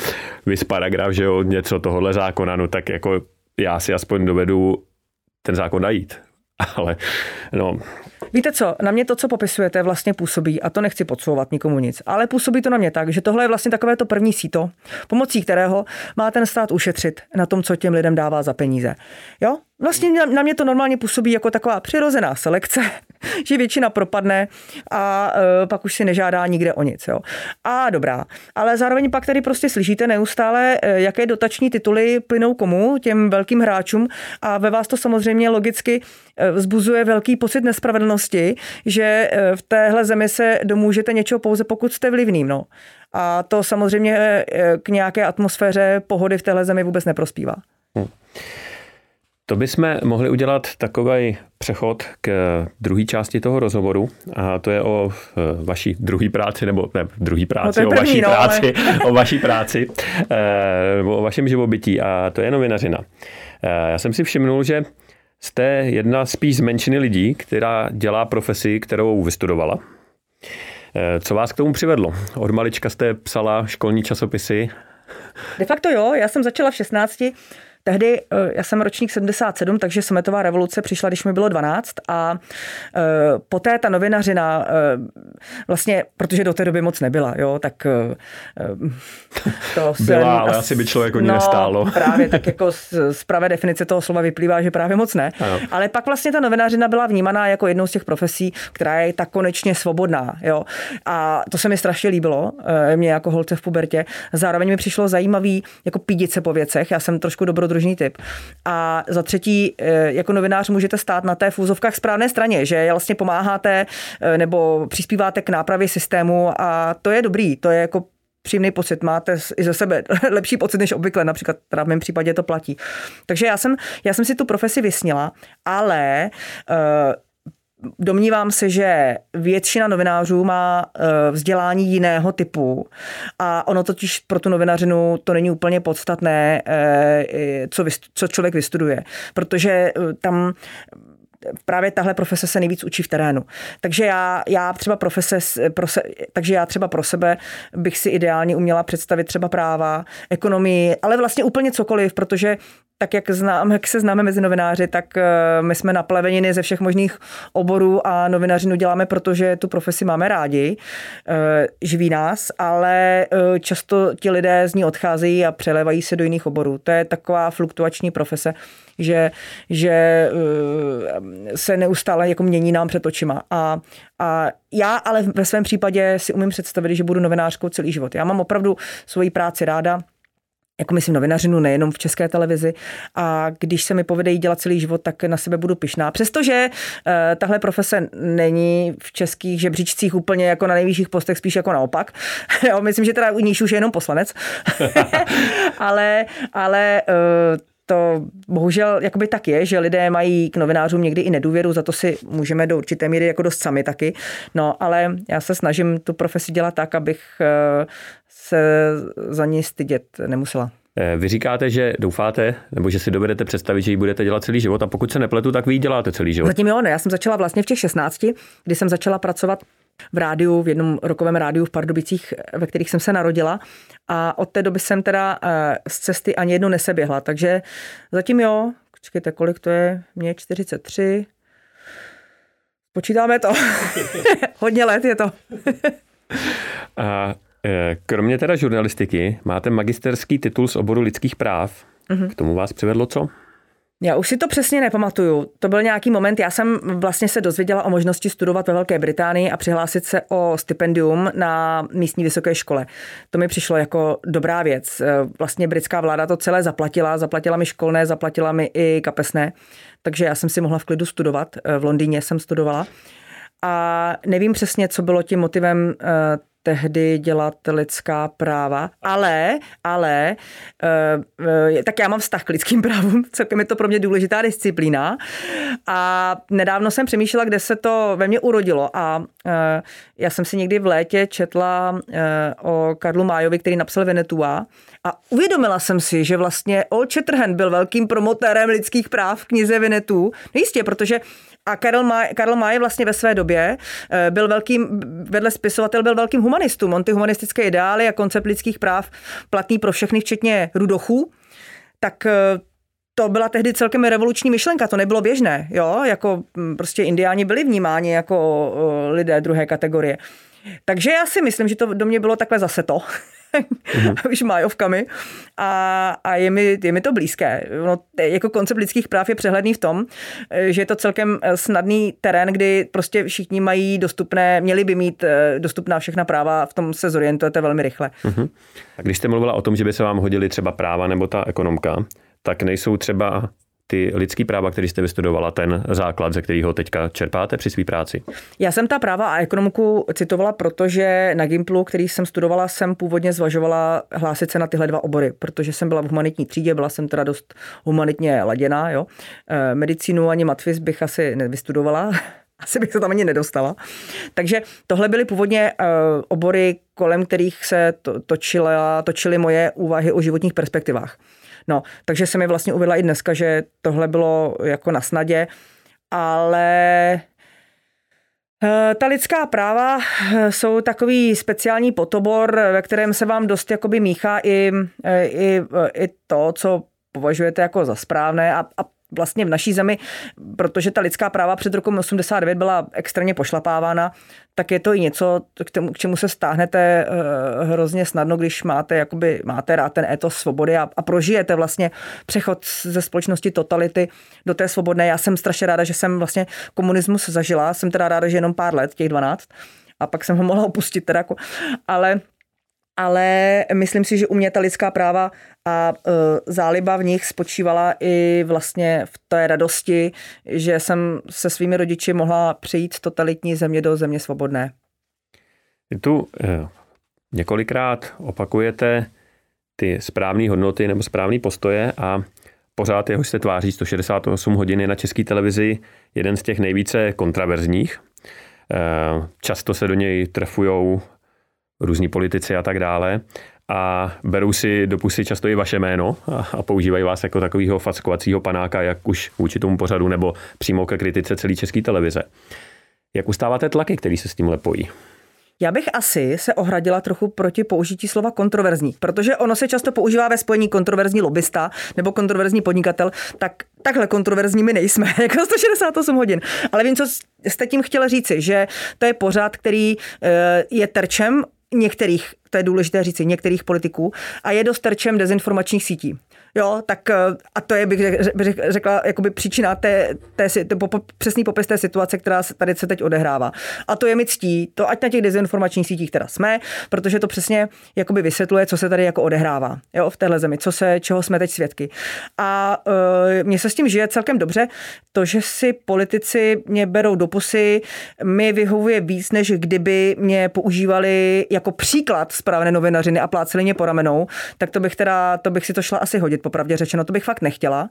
vys paragraf, že jo, něco tohohle zákona, no tak jako já si aspoň dovedu ten zákon najít. Ale no. Víte co, na mě to, co popisujete, vlastně působí, a to nechci podsouvat nikomu nic, ale působí to na mě tak, že tohle je vlastně takové to první síto, pomocí kterého má ten stát ušetřit na tom, co těm lidem dává za peníze. Jo? Vlastně na mě to normálně působí jako taková přirozená selekce, (laughs) že většina propadne a e, pak už si nežádá nikde o nic. Jo. A dobrá. Ale zároveň pak tady prostě slyšíte neustále, e, jaké dotační tituly plynou komu, těm velkým hráčům a ve vás to samozřejmě logicky e, vzbuzuje velký pocit nespravedlnosti, že v téhle zemi se domůžete něčeho pouze pokud jste vlivným. No. A to samozřejmě k nějaké atmosféře pohody v téhle zemi vůbec neprospívá. Hmm. To bychom mohli udělat takový přechod k druhé části toho rozhovoru a to je o e, vaší druhé práci, nebo ne, druhé práci, no o vaší no, práci, ale... o vaší práci, e, nebo o vašem živobytí a to je novinařina. Já jsem si všimnul, že jste jedna spíš z menšiny lidí, která dělá profesi, kterou vystudovala. Co vás k tomu přivedlo? Od malička jste psala školní časopisy? De facto jo, já jsem začala v 16 Tehdy, eh, já jsem ročník 77, takže sametová revoluce přišla, když mi bylo 12 a eh, poté ta novinařina, eh, vlastně, protože do té doby moc nebyla, jo, tak to se... Byla, ale asi by člověk o ní no, nestálo. (laughs) právě, tak jako z, z pravé definice toho slova vyplývá, že právě moc ne. Ano. Ale pak vlastně ta novinařina byla vnímaná jako jednou z těch profesí, která je tak konečně svobodná, jo. A to se mi strašně líbilo, mě jako holce v pubertě. Zároveň mi přišlo zajímavý jako pídit se po věcech. Já jsem trošku dobrodružný družný typ. A za třetí, eh, jako novinář můžete stát na té fúzovkách správné straně, že vlastně pomáháte eh, nebo přispíváte k nápravě systému a to je dobrý, to je jako příjemný pocit, máte i ze sebe (laughs) lepší pocit než obvykle, například teda v mém případě to platí. Takže já jsem, já jsem si tu profesi vysnila, ale uh, Domnívám se, že většina novinářů má eh, vzdělání jiného typu a ono totiž pro tu novinařinu to není úplně podstatné, eh, co, co člověk vystuduje, protože eh, tam právě tahle profese se nejvíc učí v terénu. Takže já, já třeba profese, pro se, takže já třeba pro sebe bych si ideálně uměla představit třeba práva, ekonomii, ale vlastně úplně cokoliv, protože tak jak, znám, jak se známe mezi novináři, tak eh, my jsme napleveniny ze všech možných oborů a novinařinu děláme, protože tu profesi máme rádi, eh, živí nás, ale eh, často ti lidé z ní odcházejí a přelevají se do jiných oborů. To je taková fluktuační profese, že, že se neustále jako mění nám před očima. A, a já ale ve svém případě si umím představit, že budu novinářkou celý život. Já mám opravdu svoji práci ráda, jako myslím novinařinu, nejenom v české televizi. A když se mi povede jí dělat celý život, tak na sebe budu pišná. Přestože uh, tahle profese není v českých žebříčcích úplně jako na nejvyšších postech, spíš jako naopak. (laughs) jo, myslím, že teda u níž už je jenom poslanec. (laughs) ale ale uh, to bohužel jakoby tak je, že lidé mají k novinářům někdy i nedůvěru, za to si můžeme do určité míry jako dost sami taky. No, ale já se snažím tu profesi dělat tak, abych eh, se za ní stydět nemusela. Eh, vy říkáte, že doufáte, nebo že si dovedete představit, že ji budete dělat celý život a pokud se nepletu, tak vy ji děláte celý život. Zatím jo, ne. Já jsem začala vlastně v těch 16, kdy jsem začala pracovat v rádiu, v jednom rokovém rádiu v Pardubicích, ve kterých jsem se narodila. A od té doby jsem teda eh, z cesty ani jednu neseběhla. Takže zatím jo, počkejte, kolik to je? Mně 43. Počítáme to. (laughs) Hodně let je to. (laughs) A eh, kromě teda žurnalistiky máte magisterský titul z oboru lidských práv. Mm-hmm. K tomu vás přivedlo co? Já už si to přesně nepamatuju. To byl nějaký moment, já jsem vlastně se dozvěděla o možnosti studovat ve Velké Británii a přihlásit se o stipendium na místní vysoké škole. To mi přišlo jako dobrá věc. Vlastně britská vláda to celé zaplatila, zaplatila mi školné, zaplatila mi i kapesné, takže já jsem si mohla v klidu studovat. V Londýně jsem studovala. A nevím přesně, co bylo tím motivem eh, tehdy dělat lidská práva, ale, ale, e, tak já mám vztah k lidským právům, (laughs) celkem je to pro mě důležitá disciplína a nedávno jsem přemýšlela, kde se to ve mně urodilo a e, já jsem si někdy v létě četla o Karlu Májovi, který napsal Venetua a uvědomila jsem si, že vlastně Old Shatterhand byl velkým promotérem lidských práv v knize Venetu. No jistě, protože a Karl May, Karl May vlastně ve své době eh, byl velkým, vedle spisovatel byl velkým humanistům. On ty humanistické ideály a koncept lidských práv platný pro všechny, včetně rudochů, tak eh, to byla tehdy celkem revoluční myšlenka, to nebylo běžné, jo, jako hm, prostě indiáni byli vnímáni jako lidé druhé kategorie. Takže já si myslím, že to do mě bylo takhle zase to. (laughs) mm-hmm. (laughs) už májovkami a, a je, mi, je mi to blízké. No, jako koncept lidských práv je přehledný v tom, že je to celkem snadný terén, kdy prostě všichni mají dostupné, měli by mít dostupná všechna práva, v tom se zorientujete velmi rychle. Mm-hmm. A když jste mluvila o tom, že by se vám hodili třeba práva nebo ta ekonomka, tak nejsou třeba ty lidský práva, který jste vystudovala, ten základ, ze kterého teďka čerpáte při své práci? Já jsem ta práva a ekonomiku citovala, protože na Gimplu, který jsem studovala, jsem původně zvažovala hlásit se na tyhle dva obory, protože jsem byla v humanitní třídě, byla jsem teda dost humanitně laděná. Jo. Eh, medicínu ani matfis bych asi nevystudovala, (laughs) asi bych se tam ani nedostala. Takže tohle byly původně uh, obory, kolem kterých se to, točila, točily moje úvahy o životních perspektivách. No, takže se mi vlastně uvedla i dneska, že tohle bylo jako na snadě, ale eh, ta lidská práva eh, jsou takový speciální potobor, ve kterém se vám dost jakoby míchá i, i, i to, co považujete jako za správné a, a vlastně v naší zemi, protože ta lidská práva před rokem 89 byla extrémně pošlapávána, tak je to i něco, k, tomu, k čemu se stáhnete uh, hrozně snadno, když máte, jakoby, máte rád ten étos svobody a, a prožijete vlastně přechod ze společnosti totality do té svobodné. Já jsem strašně ráda, že jsem vlastně komunismus zažila, jsem teda ráda, že jenom pár let, těch 12, a pak jsem ho mohla opustit teda, jako, ale ale myslím si, že u mě ta lidská práva a uh, záliba v nich spočívala i vlastně v té radosti, že jsem se svými rodiči mohla přejít z totalitní země do země svobodné. Vy tu uh, několikrát opakujete ty správné hodnoty nebo správné postoje a pořád jeho se tváří 168 hodiny na české televizi jeden z těch nejvíce kontraverzních. Uh, často se do něj trefujou různí politici a tak dále a berou si do pusy často i vaše jméno a, a používají vás jako takového fackovacího panáka, jak už vůči tomu pořadu nebo přímo ke kritice celé české televize. Jak ustáváte tlaky, který se s tím lepojí? Já bych asi se ohradila trochu proti použití slova kontroverzní, protože ono se často používá ve spojení kontroverzní lobista nebo kontroverzní podnikatel, tak takhle kontroverzní my nejsme, (laughs) jako 168 hodin. Ale vím, co jste tím chtěla říci, že to je pořád, který eh, je terčem některých, to je důležité říci, některých politiků a je dost terčem dezinformačních sítí. Jo, tak eh, a to je, bych řekla, jakoby příčina té, té, té přesný popis té situace, která se tady se teď odehrává. A to je mi ctí, to ať na těch dezinformačních sítích teda jsme, protože to přesně jakoby vysvětluje, co se tady jako odehrává jo, v téhle zemi, co se, čeho jsme teď svědky. A uh, mně se s tím žije celkem dobře. To, že si politici mě berou do pusy, mi vyhovuje víc, než kdyby mě používali jako příklad správné novinařiny a pláceli mě po ramenou, tak to bych teda, to bych si to šla asi hodit popravdě řečeno, to bych fakt nechtěla.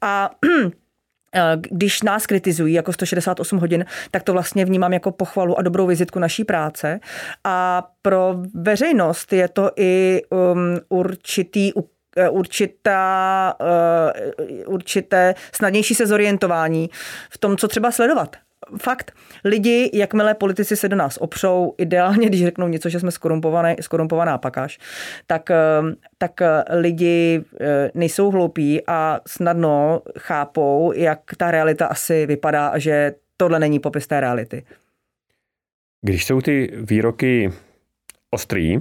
A (clears throat) když nás kritizují jako 168 hodin, tak to vlastně vnímám jako pochvalu a dobrou vizitku naší práce. A pro veřejnost je to i um, určitý eh, určitá, uh, určité snadnější se zorientování v tom, co třeba sledovat fakt, lidi, jakmile politici se do nás opřou, ideálně, (laughs) když řeknou něco, že jsme skorumpované, skorumpovaná pakáž, tak, eh, tak eh, lidi eh, nejsou hloupí a snadno chápou, jak ta realita asi vypadá a že tohle není popis té reality. Když jsou ty výroky ostrý,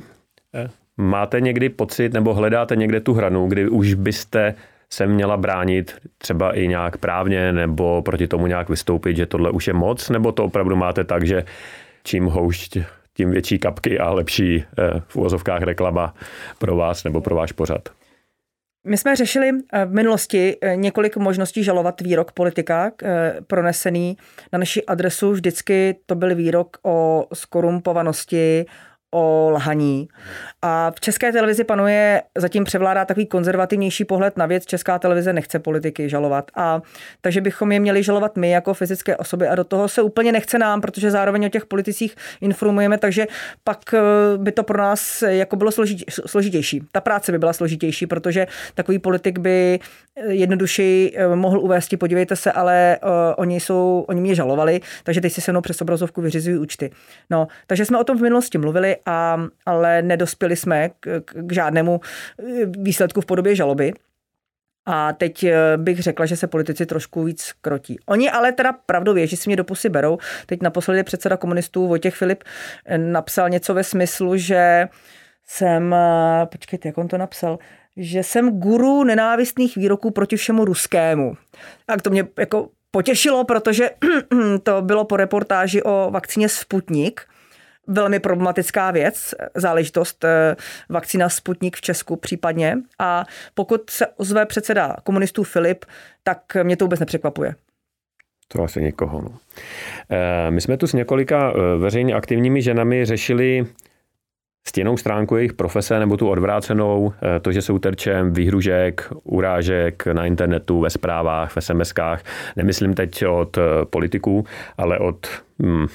máte někdy pocit nebo hledáte někde tu hranu, kdy už byste se měla bránit třeba i nějak právně nebo proti tomu nějak vystoupit, že tohle už je moc, nebo to opravdu máte tak, že čím houšť, tím větší kapky a lepší eh, v úvozovkách reklama pro vás nebo pro váš pořad? My jsme řešili eh, v minulosti eh, několik možností žalovat výrok politika pronesený na naši adresu. Vždycky to byl výrok o skorumpovanosti, o lhaní. A v české televizi panuje, zatím převládá takový konzervativnější pohled na věc. Česká televize nechce politiky žalovat. A takže bychom je měli žalovat my jako fyzické osoby a do toho se úplně nechce nám, protože zároveň o těch politicích informujeme, takže pak eh, by to pro nás jako bylo složitější. Ta práce by byla složitější, protože takový politik by jednodušeji eh, mohl uvést, podívejte se, ale oni jsou, oni mě žalovali, takže teď si se mnou přes obrazovku vyřizují účty. No, takže jsme o tom v minulosti mluvili, a, ale nedospěli jsme k, k žádnému eh, výsledku v podobě žaloby. A teď bych řekla, že se politici trošku víc krotí. Oni ale teda pravdu věří, si mě do pusy berou. Teď naposledy předseda komunistů Vojtěch Filip napsal něco ve smyslu, že jsem, eh, počkejte, jak on to napsal, že jsem guru nenávistných výroků proti všemu ruskému. Tak to mě jako potěšilo, protože (clears throat) to bylo po reportáži o vakcíně Sputnik, velmi problematická věc, záležitost eh, vakcína Sputnik v Česku případně. A pokud se ozve předseda komunistů Filip, tak mě to vůbec nepřekvapuje. To asi někoho. No. Eh, my jsme tu s několika eh, veřejně aktivními ženami řešili stěnou stránku jejich profese nebo tu odvrácenou, to, že jsou terčem výhružek, urážek na internetu, ve zprávách, v SMSkách. Nemyslím teď od politiků, ale od hmm,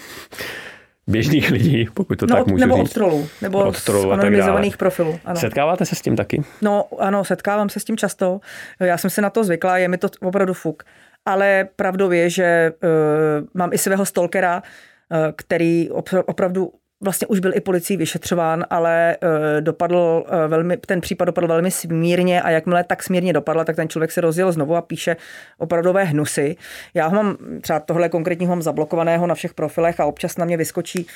běžných lidí, pokud to no, tak můžu nebo říct. od trolů, nebo od trolů z anonymizovaných profilů. Ano. Setkáváte se s tím taky? No ano, setkávám se s tím často. Já jsem se na to zvykla, je mi to opravdu fuk. Ale pravdou je, že uh, mám i svého stalkera, uh, který opravdu vlastně už byl i policií vyšetřován, ale uh, dopadl uh, velmi, ten případ dopadl velmi smírně a jakmile tak smírně dopadla, tak ten člověk se rozjel znovu a píše opravdové hnusy. Já ho mám třeba tohle konkrétního mám zablokovaného na všech profilech a občas na mě vyskočí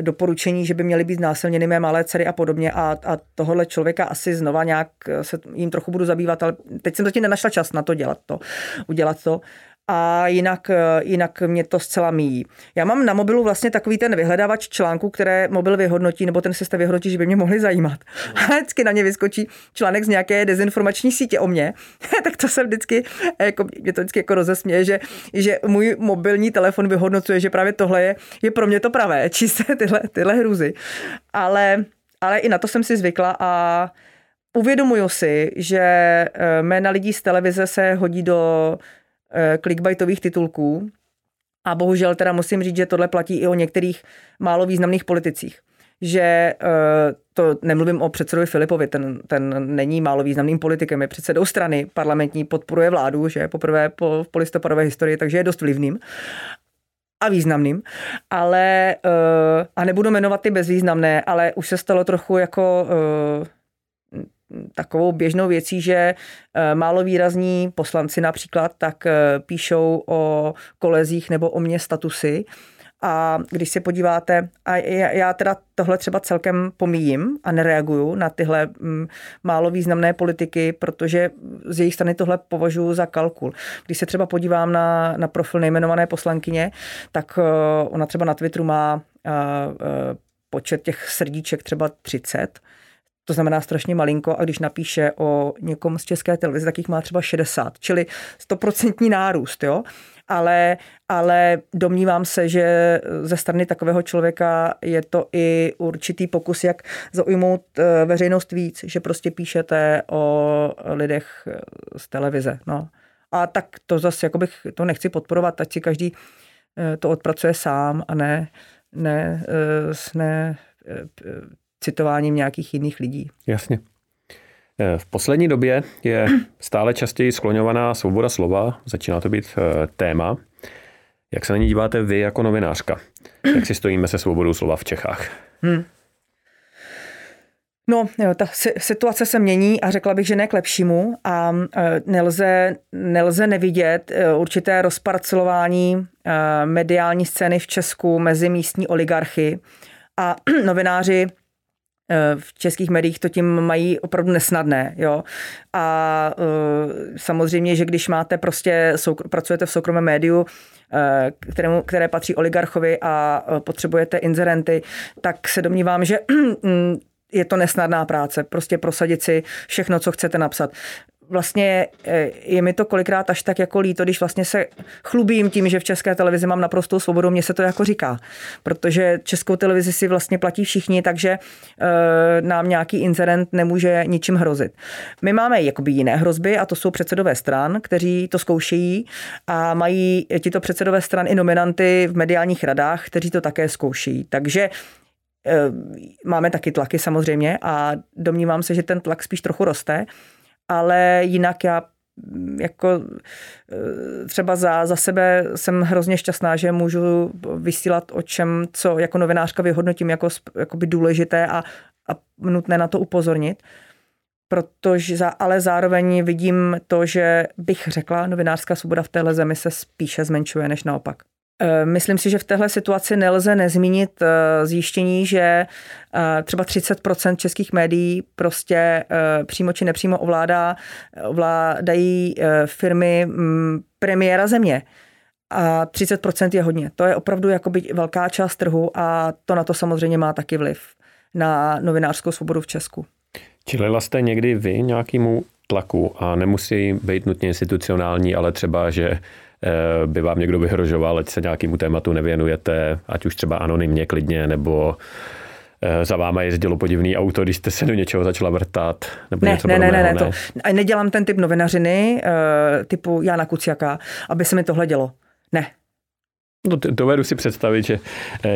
doporučení, že by měly být násilněny mé malé dcery a podobně a, a tohle člověka asi znova nějak se jim trochu budu zabývat, ale teď jsem zatím nenašla čas na to dělat to, udělat to a jinak, eh, jinak mě to zcela míjí. Já mám na mobilu vlastně takový ten vyhledávač článku, které mobil vyhodnotí, nebo ten systém vyhodnotí, že by mě mohli zajímat. (laughs) A vždycky na mě vyskočí článek z nějaké dezinformační sítě o mě, (laughs) tak to se vždycky, jako, mě to vždycky jako rozesměje, že, že můj mobilní telefon vyhodnocuje, že právě tohle je, je pro mě to pravé, (laughs) čisté tyhle, tyhle hruzy. Ale, ale i na to jsem si zvykla a uvědomuju si, že eh, jména lidí z televize se hodí do Eh, clickbaitových titulků. A bohužel teda musím říct, že tohle platí i o některých málo významných politicích. Že eh, to nemluvím o předsedovi Filipovi, ten, ten není málo významným politikem, je předsedou strany parlamentní, podporuje vládu, že poprvé po, v polistopadové historii, takže je dost vlivným a významným, ale eh, a nebudu jmenovat ty bezvýznamné, ale už se stalo trochu jako takovou běžnou věcí, že eh, málo výrazní poslanci například tak eh, píšou o kolezích nebo o mě statusy. A když se podíváte, a já teda tohle třeba celkem pomíjím a nereaguju na tyhle mm, málo významné politiky, protože z jejich strany tohle považuji za kalkul. Když se třeba podívám na, na profil nejmenované poslankyně, tak eh, ona třeba na Twitteru má počet těch srdíček třeba 30 to znamená strašně malinko a když napíše o někom z české televize, tak jich má třeba 60, čili stoprocentní nárůst, jo. Ale, ale domnívám se, že ze strany takového člověka je to i určitý pokus, jak zaujmout eh, veřejnost víc, že prostě píšete o lidech eh, z televize. No. A tak to zase, jako bych to nechci podporovat, ať si každý eh, to odpracuje sám a ne, ne, ne citováním nějakých jiných lidí. Jasně. Eh, v poslední době je (clears throat) stále častěji skloňovaná svoboda slova, začíná to být eh, téma. Jak se na ní díváte vy jako novinářka? Jak si stojíme se svobodou slova v Čechách? Hmm. No, jo, ta situace se mění a řekla bych, že ne k lepšímu a eh, nelze, nelze nevidět určité rozparcelování mediální scény v Česku mezi místní oligarchy a (clears throat) novináři v českých médiích to tím mají opravdu nesnadné. Jo? A uh, samozřejmě, že když máte prostě, pracujete v soukromém médiu, eh, kterému, které patří oligarchovi a potřebujete inzerenty, tak se domnívám, že (clears throat) je to nesnadná práce, prostě prosadit si všechno, co chcete napsat vlastně eh, je mi to kolikrát až tak jako líto, když vlastně se chlubím tím, že v české televizi mám naprostou svobodu, mně se to jako říká, protože českou televizi si vlastně platí všichni, takže e, nám nějaký incident nemůže ničím hrozit. My máme jakoby jiné hrozby a to jsou předsedové stran, kteří to zkoušejí a mají tito předsedové stran i nominanty v mediálních radách, kteří to také zkoušejí. Takže eh, máme taky tlaky samozřejmě a domnívám se, že ten tlak spíš trochu roste ale jinak já mm, jako e, třeba za, za sebe jsem hrozně šťastná, že můžu vysílat o čem, co jako novinářka vyhodnotím jako by důležité a, a nutné na to upozornit. Protože za, ale zároveň vidím to, že bych řekla, novinářská svoboda v téhle zemi se spíše zmenšuje než naopak. Eh, myslím si, že v téhle situaci nelze nezmínit eh, zjištění, že eh, třeba 30% českých médií prostě přímo či nepřímo ovládá, ovládají firmy mm, premiéra země. A 30% je hodně. To je opravdu jakoby velká část trhu a to na to samozřejmě má taky vliv na novinářskou svobodu v Česku. Čelila jste někdy vy nějakému tlaku a nemusí být nutně institucionální, ale třeba, že by vám někdo vyhrožoval, ať se nějakému tématu nevěnujete, ať už třeba anonymně klidně, nebo eh, za váma jezdilo podivný auto, když jste se do něčeho začala vrtat? Nebo ne, něco ne, ne, ne, ne, to, nedělám ten typ novinařiny eh, typu Jana Kuciaka, aby se mi tohle dělo. Ne, No, dovedu si představit, že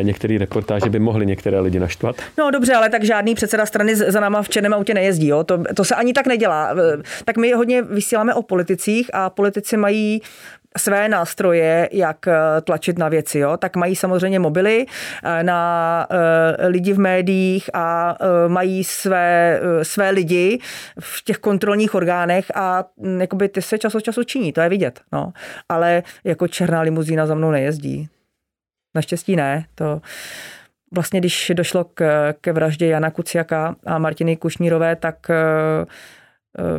některé reportáže by mohly některé lidi naštvat. No dobře, ale tak žádný předseda strany za náma v černém autě nejezdí. Jo? To, to se ani tak nedělá. Tak my hodně vysíláme o politicích a politici mají své nástroje, jak eh, tlačit na věci. Jo? Tak mají samozřejmě mobily eh, na eh, lidi v médiích a mají své, své lidi v těch kontrolních orgánech a hm, jakoby ty se čas od času činí, to je vidět. No. Ale jako černá limuzína za mnou nejezdí. Naštěstí ne. To vlastně, když došlo k, ke vraždě Jana Kuciaka a Martiny Kušnírové, tak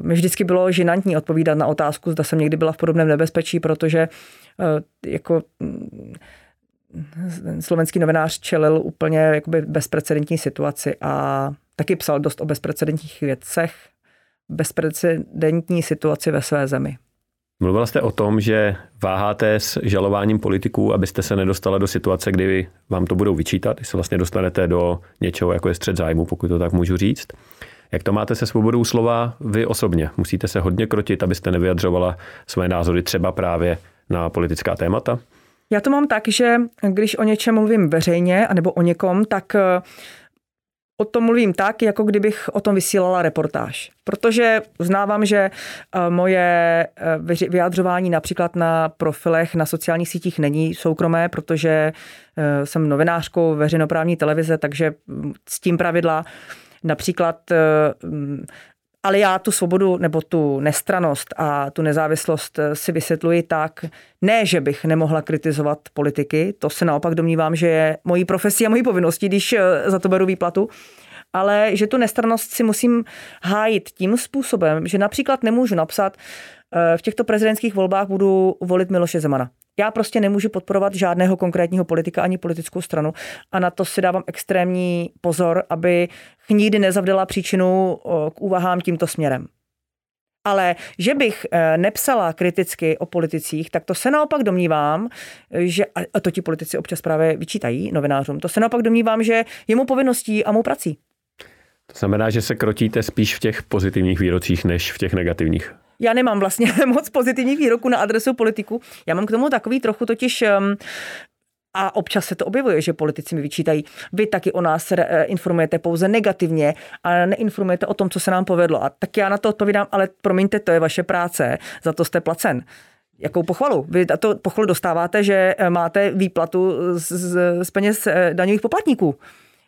mi vždycky bylo žinantní odpovídat na otázku, zda jsem někdy byla v podobném nebezpečí, protože eh, jako mm, slovenský novinář čelil úplně jakoby bezprecedentní situaci a taky psal dost o bezprecedentních věcech, bezprecedentní situaci ve své zemi. Mluvila jste o tom, že váháte s žalováním politiků, abyste se nedostala do situace, kdy vám to budou vyčítat, když se vlastně dostanete do něčeho, jako je střed zájmu, pokud to tak můžu říct. Jak to máte se svobodou slova vy osobně? Musíte se hodně krotit, abyste nevyjadřovala své názory třeba právě na politická témata? Já to mám tak, že když o něčem mluvím veřejně, anebo o někom, tak eh, o tom mluvím tak, jako kdybych o tom vysílala reportáž. Protože uznávám, že eh, moje eh, vyjadřování například na profilech na sociálních sítích není soukromé, protože jsem novinářkou veřejnoprávní televize, takže s tím pravidla Například eh, ale já tu svobodu nebo tu nestranost a tu nezávislost eh, si vysvětluji tak, ne, že bych nemohla kritizovat politiky, to se naopak domnívám, že je mojí profesí a mojí povinností, když eh, za to beru výplatu, ale že tu nestranost si musím hájit tím způsobem, že například nemůžu napsat, v těchto prezidentských volbách budu volit Miloše Zemana. Já prostě nemůžu podporovat žádného konkrétního politika ani politickou stranu a na to si dávám extrémní pozor, aby nikdy nezavdala příčinu k úvahám tímto směrem. Ale že bych e, nepsala kriticky o politicích, tak to se naopak domnívám, že, a to ti politici občas právě vyčítají novinářům, to se naopak domnívám, že je mu povinností a mu prací. To znamená, že se krotíte spíš v těch pozitivních výrocích, než v těch negativních. Já nemám vlastně (laughs) moc pozitivních výroků na adresu politiku. Já mám k tomu takový trochu totiž um, a občas se to objevuje, že politici mi vyčítají, vy taky o nás eh, informujete pouze negativně a neinformujete o tom, co se nám povedlo. A tak já na to odpovídám, ale promiňte, to je vaše práce, za to jste placen. Jakou pochvalu? Vy to pochvalu dostáváte, že eh, máte výplatu z, z, z peněz eh, daňových poplatníků.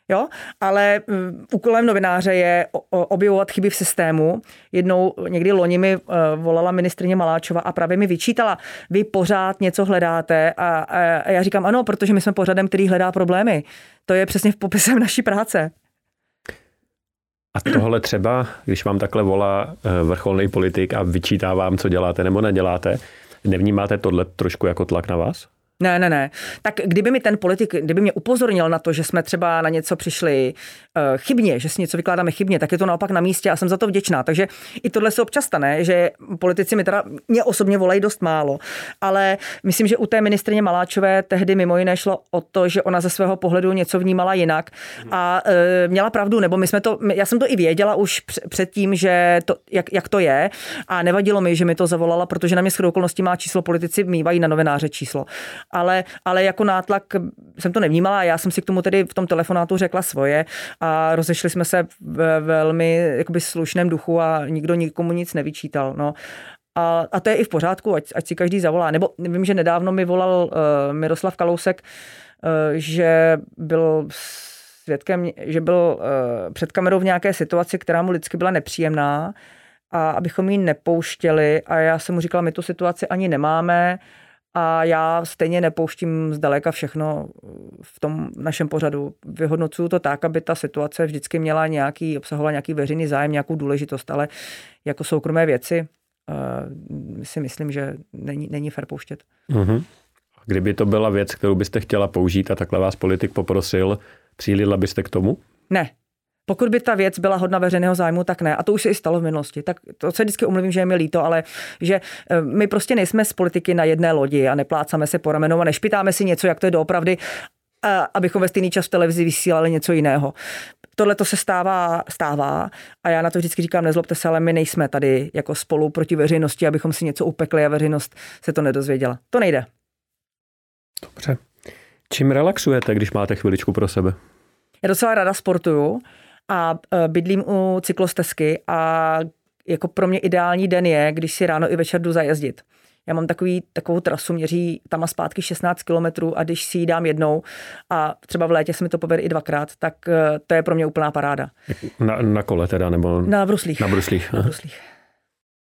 Jo? Ale mm, úkolem novináře je objevovat chyby v systému. Jednou někdy loni mi eh, volala ministrině Maláčova a právě mi vyčítala, vy pořád něco hledáte a, a já říkám ano, protože my jsme pořadem, který hledá problémy. To je přesně v popisem (laughs) naší práce. A tohle třeba, když vám takhle volá eh, vrcholný politik a vyčítá vám, co děláte nebo neděláte, nevnímáte tohle trošku jako tlak na vás? Ne, ne, ne. Tak kdyby mi ten politik, kdyby mě upozornil na to, že jsme třeba na něco přišli uh, chybně, že si něco vykládáme chybně, tak je to naopak na místě a jsem za to vděčná. Takže i tohle se občas stane, že politici mi teda, mě osobně volají dost málo, ale myslím, že u té ministrině Maláčové tehdy mimo jiné šlo o to, že ona ze svého pohledu něco vnímala jinak a uh, měla pravdu, nebo my jsme to, já jsem to i věděla už předtím, že to, jak, jak to je a nevadilo mi, že mi to zavolala, protože na mě s okolností má číslo politici, mývají na novináře číslo ale, ale jako nátlak jsem to nevnímala. Já jsem si k tomu tedy v tom telefonátu řekla svoje a rozešli jsme se ve velmi jakoby slušném duchu a nikdo nikomu nic nevyčítal. No. A, a to je i v pořádku, ať, ať si každý zavolá. Nebo vím, že nedávno mi volal uh, Miroslav Kalousek, uh, že byl svědkem, že byl uh, před kamerou v nějaké situaci, která mu lidsky byla nepříjemná a abychom ji nepouštěli a já jsem mu říkala, my tu situaci ani nemáme, a já stejně nepouštím zdaleka všechno v tom našem pořadu. Vyhodnocuju to tak, aby ta situace vždycky měla nějaký, obsahovala nějaký veřejný zájem, nějakou důležitost, ale jako soukromé věci uh, si myslím, že není, není fair pouštět. Uh-huh. Kdyby to byla věc, kterou byste chtěla použít a takhle vás politik poprosil, přilila byste k tomu? Ne, pokud by ta věc byla hodna veřejného zájmu, tak ne. A to už se i stalo v minulosti. Tak to se vždycky umluvím, že je mi líto, ale že eh, my prostě nejsme z politiky na jedné lodi a neplácáme se po ramenou a nešpitáme si něco, jak to je doopravdy, abychom ve stejný čas v televizi vysílali něco jiného. Tohle to se stává, stává a já na to vždycky říkám, nezlobte se, ale my nejsme tady jako spolu proti veřejnosti, abychom si něco upekli a veřejnost se to nedozvěděla. To nejde. Dobře. Čím relaxujete, když máte chviličku pro sebe? Já docela ráda sportuju a e, bydlím u cyklostezky a jako pro mě ideální den je, když si ráno i večer jdu zajezdit. Já mám takový, takovou trasu, měří tam a zpátky 16 kilometrů a když si ji dám jednou a třeba v létě se mi to povede i dvakrát, tak e, to je pro mě úplná paráda. Na, na kole teda, nebo? Na bruslích. Na bruslích. Na bruslích.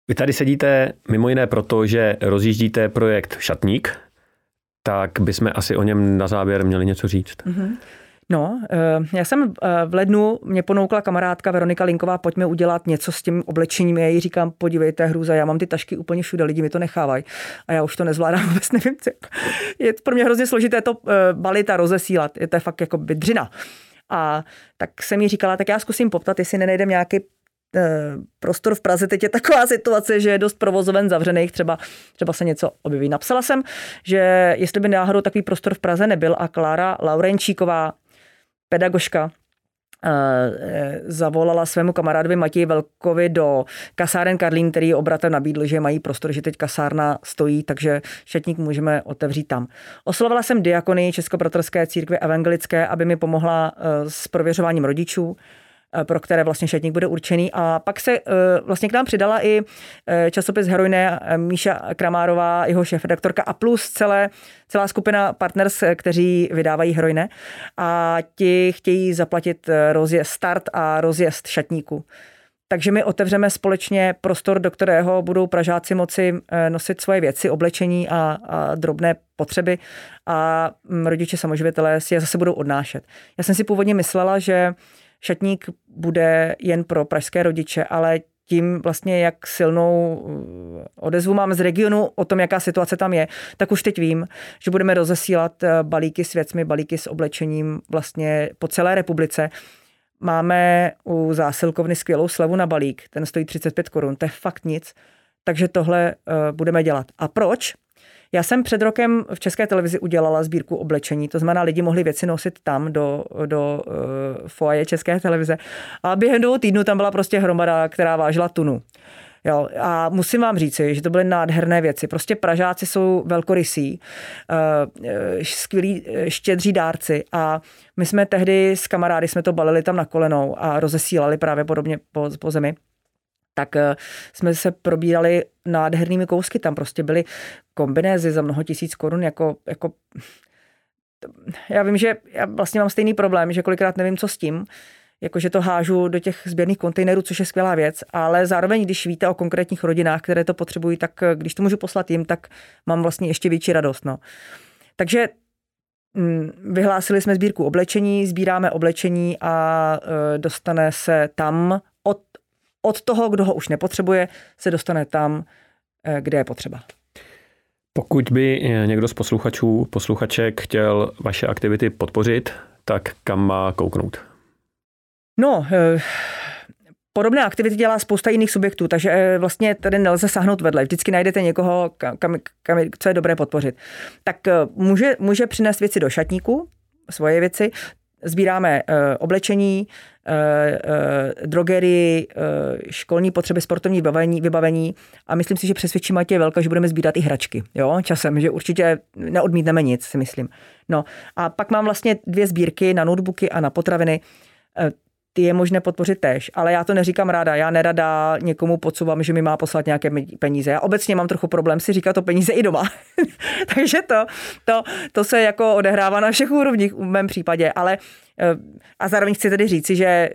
Vy tady sedíte mimo jiné proto, že rozjíždíte projekt Šatník, tak bychom asi o něm na závěr měli něco říct. Mm-hmm. No, eh, já jsem eh, v lednu, mě ponoukla kamarádka Veronika Linková, pojďme udělat něco s tím oblečením. Já jí říkám, podívejte, hruza, já mám ty tašky úplně všude, lidi mi to nechávají. A já už to nezvládám, (laughs) vůbec nevím, co. Je pro mě hrozně složité to eh, balit a rozesílat. Je to fakt jako bydřina. A tak jsem jí říkala, tak já zkusím poptat, jestli nenajdem nějaký prostor v Praze. Teď je taková situace, že je dost provozoven zavřených, třeba, třeba se něco objeví. Napsala jsem, že jestli by náhodou takový prostor v Praze nebyl a Klára Laurenčíková pedagožka eh, zavolala svému kamarádovi Matěji Velkovi do kasáren Karlín, který obratem nabídl, že mají prostor, že teď kasárna stojí, takže šatník můžeme otevřít tam. Oslovila jsem diakony Českobratrské církve evangelické, aby mi pomohla eh, s prověřováním rodičů. Eh, pro které vlastně šatník bude určený. A pak se eh, vlastně k nám přidala i eh, časopis Herojné Míša Kramárová, jeho šéf-redaktorka a plus celé, celá skupina partners, kteří vydávají Herojné a ti chtějí zaplatit rozjezd start a rozjezd šatníku. Takže my otevřeme společně prostor, do kterého budou Pražáci moci nosit svoje věci, oblečení a, a drobné potřeby a mm, rodiče samoživitelé si je zase budou odnášet. Já jsem si původně myslela, že šatník bude jen pro pražské rodiče, ale tím vlastně, jak silnou uh, odezvu mám z regionu o tom, jaká situace tam je, tak už teď vím, že budeme rozesílat uh, balíky s věcmi, balíky s oblečením vlastně po celé republice. Máme u zásilkovny skvělou slevu na balík, ten stojí 35 korun, to je fakt nic, takže tohle uh, budeme dělat. A proč? Já jsem před rokem v České televizi udělala sbírku oblečení, to znamená, lidi mohli věci nosit tam do, do uh, foaje České televize. A během dvou týdnů tam byla prostě hromada, která vážila tunu. Jo, a musím vám říci, že to byly nádherné věci. Prostě Pražáci jsou velkorysí, uh, skvělí, štědří dárci a my jsme tehdy s kamarády jsme to balili tam na kolenou a rozesílali právě podobně po, po zemi tak eh, jsme se probírali nádhernými kousky. Tam prostě byly kombinézy za mnoho tisíc korun, jako, jako já vím, že já vlastně mám stejný problém, že kolikrát nevím, co s tím, jakože to hážu do těch sběrných kontejnerů, což je skvělá věc, ale zároveň, když víte o konkrétních rodinách, které to potřebují, tak eh, když to můžu poslat jim, tak mám vlastně ještě větší radost. No. Takže mm, Vyhlásili jsme sbírku oblečení, sbíráme oblečení a eh, dostane se tam od toho, kdo ho už nepotřebuje, se dostane tam, eh, kde je potřeba. Pokud by někdo z posluchačů, posluchaček chtěl vaše aktivity podpořit, tak kam má kouknout? No, eh, Podobné aktivity dělá spousta jiných subjektů, takže eh, vlastně tady nelze sáhnout vedle. Vždycky najdete někoho, kam, kam, co je dobré podpořit. Tak může, může přinést věci do šatníku, svoje věci, Sbíráme oblečení, drogerii, uh, školní potřeby, sportovní vybavení, vybavení a myslím si, že přesvědčí Matě Velka, že budeme sbírat i hračky, jo, časem, že určitě neodmítneme nic, si myslím. No a pak mám vlastně dvě sbírky na notebooky a na potraviny ty je možné podpořit tež, ale já to neříkám ráda. Já nerada někomu podsouvám, že mi má poslat nějaké peníze. Já obecně mám trochu problém si říkat to peníze i doma. (laughs) Takže to, to, to se jako odehrává na všech úrovních v mém případě, ale eh, a zároveň chci tedy říci, že eh,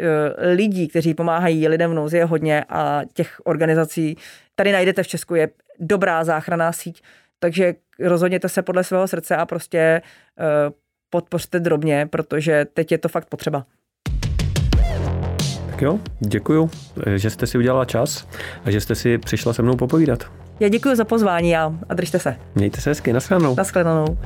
lidí, kteří pomáhají lidem v nouzi je hodně a těch organizací tady najdete v Česku je dobrá záchranná síť, takže rozhodněte se podle svého srdce a prostě podpořte drobně, protože teď je to fakt potřeba. Tak jo, děkuju, že jste si udělala čas a že jste si přišla se mnou popovídat. Já děkuji za pozvání a, a držte se. Mějte se hezky, nashledanou. Nashledanou.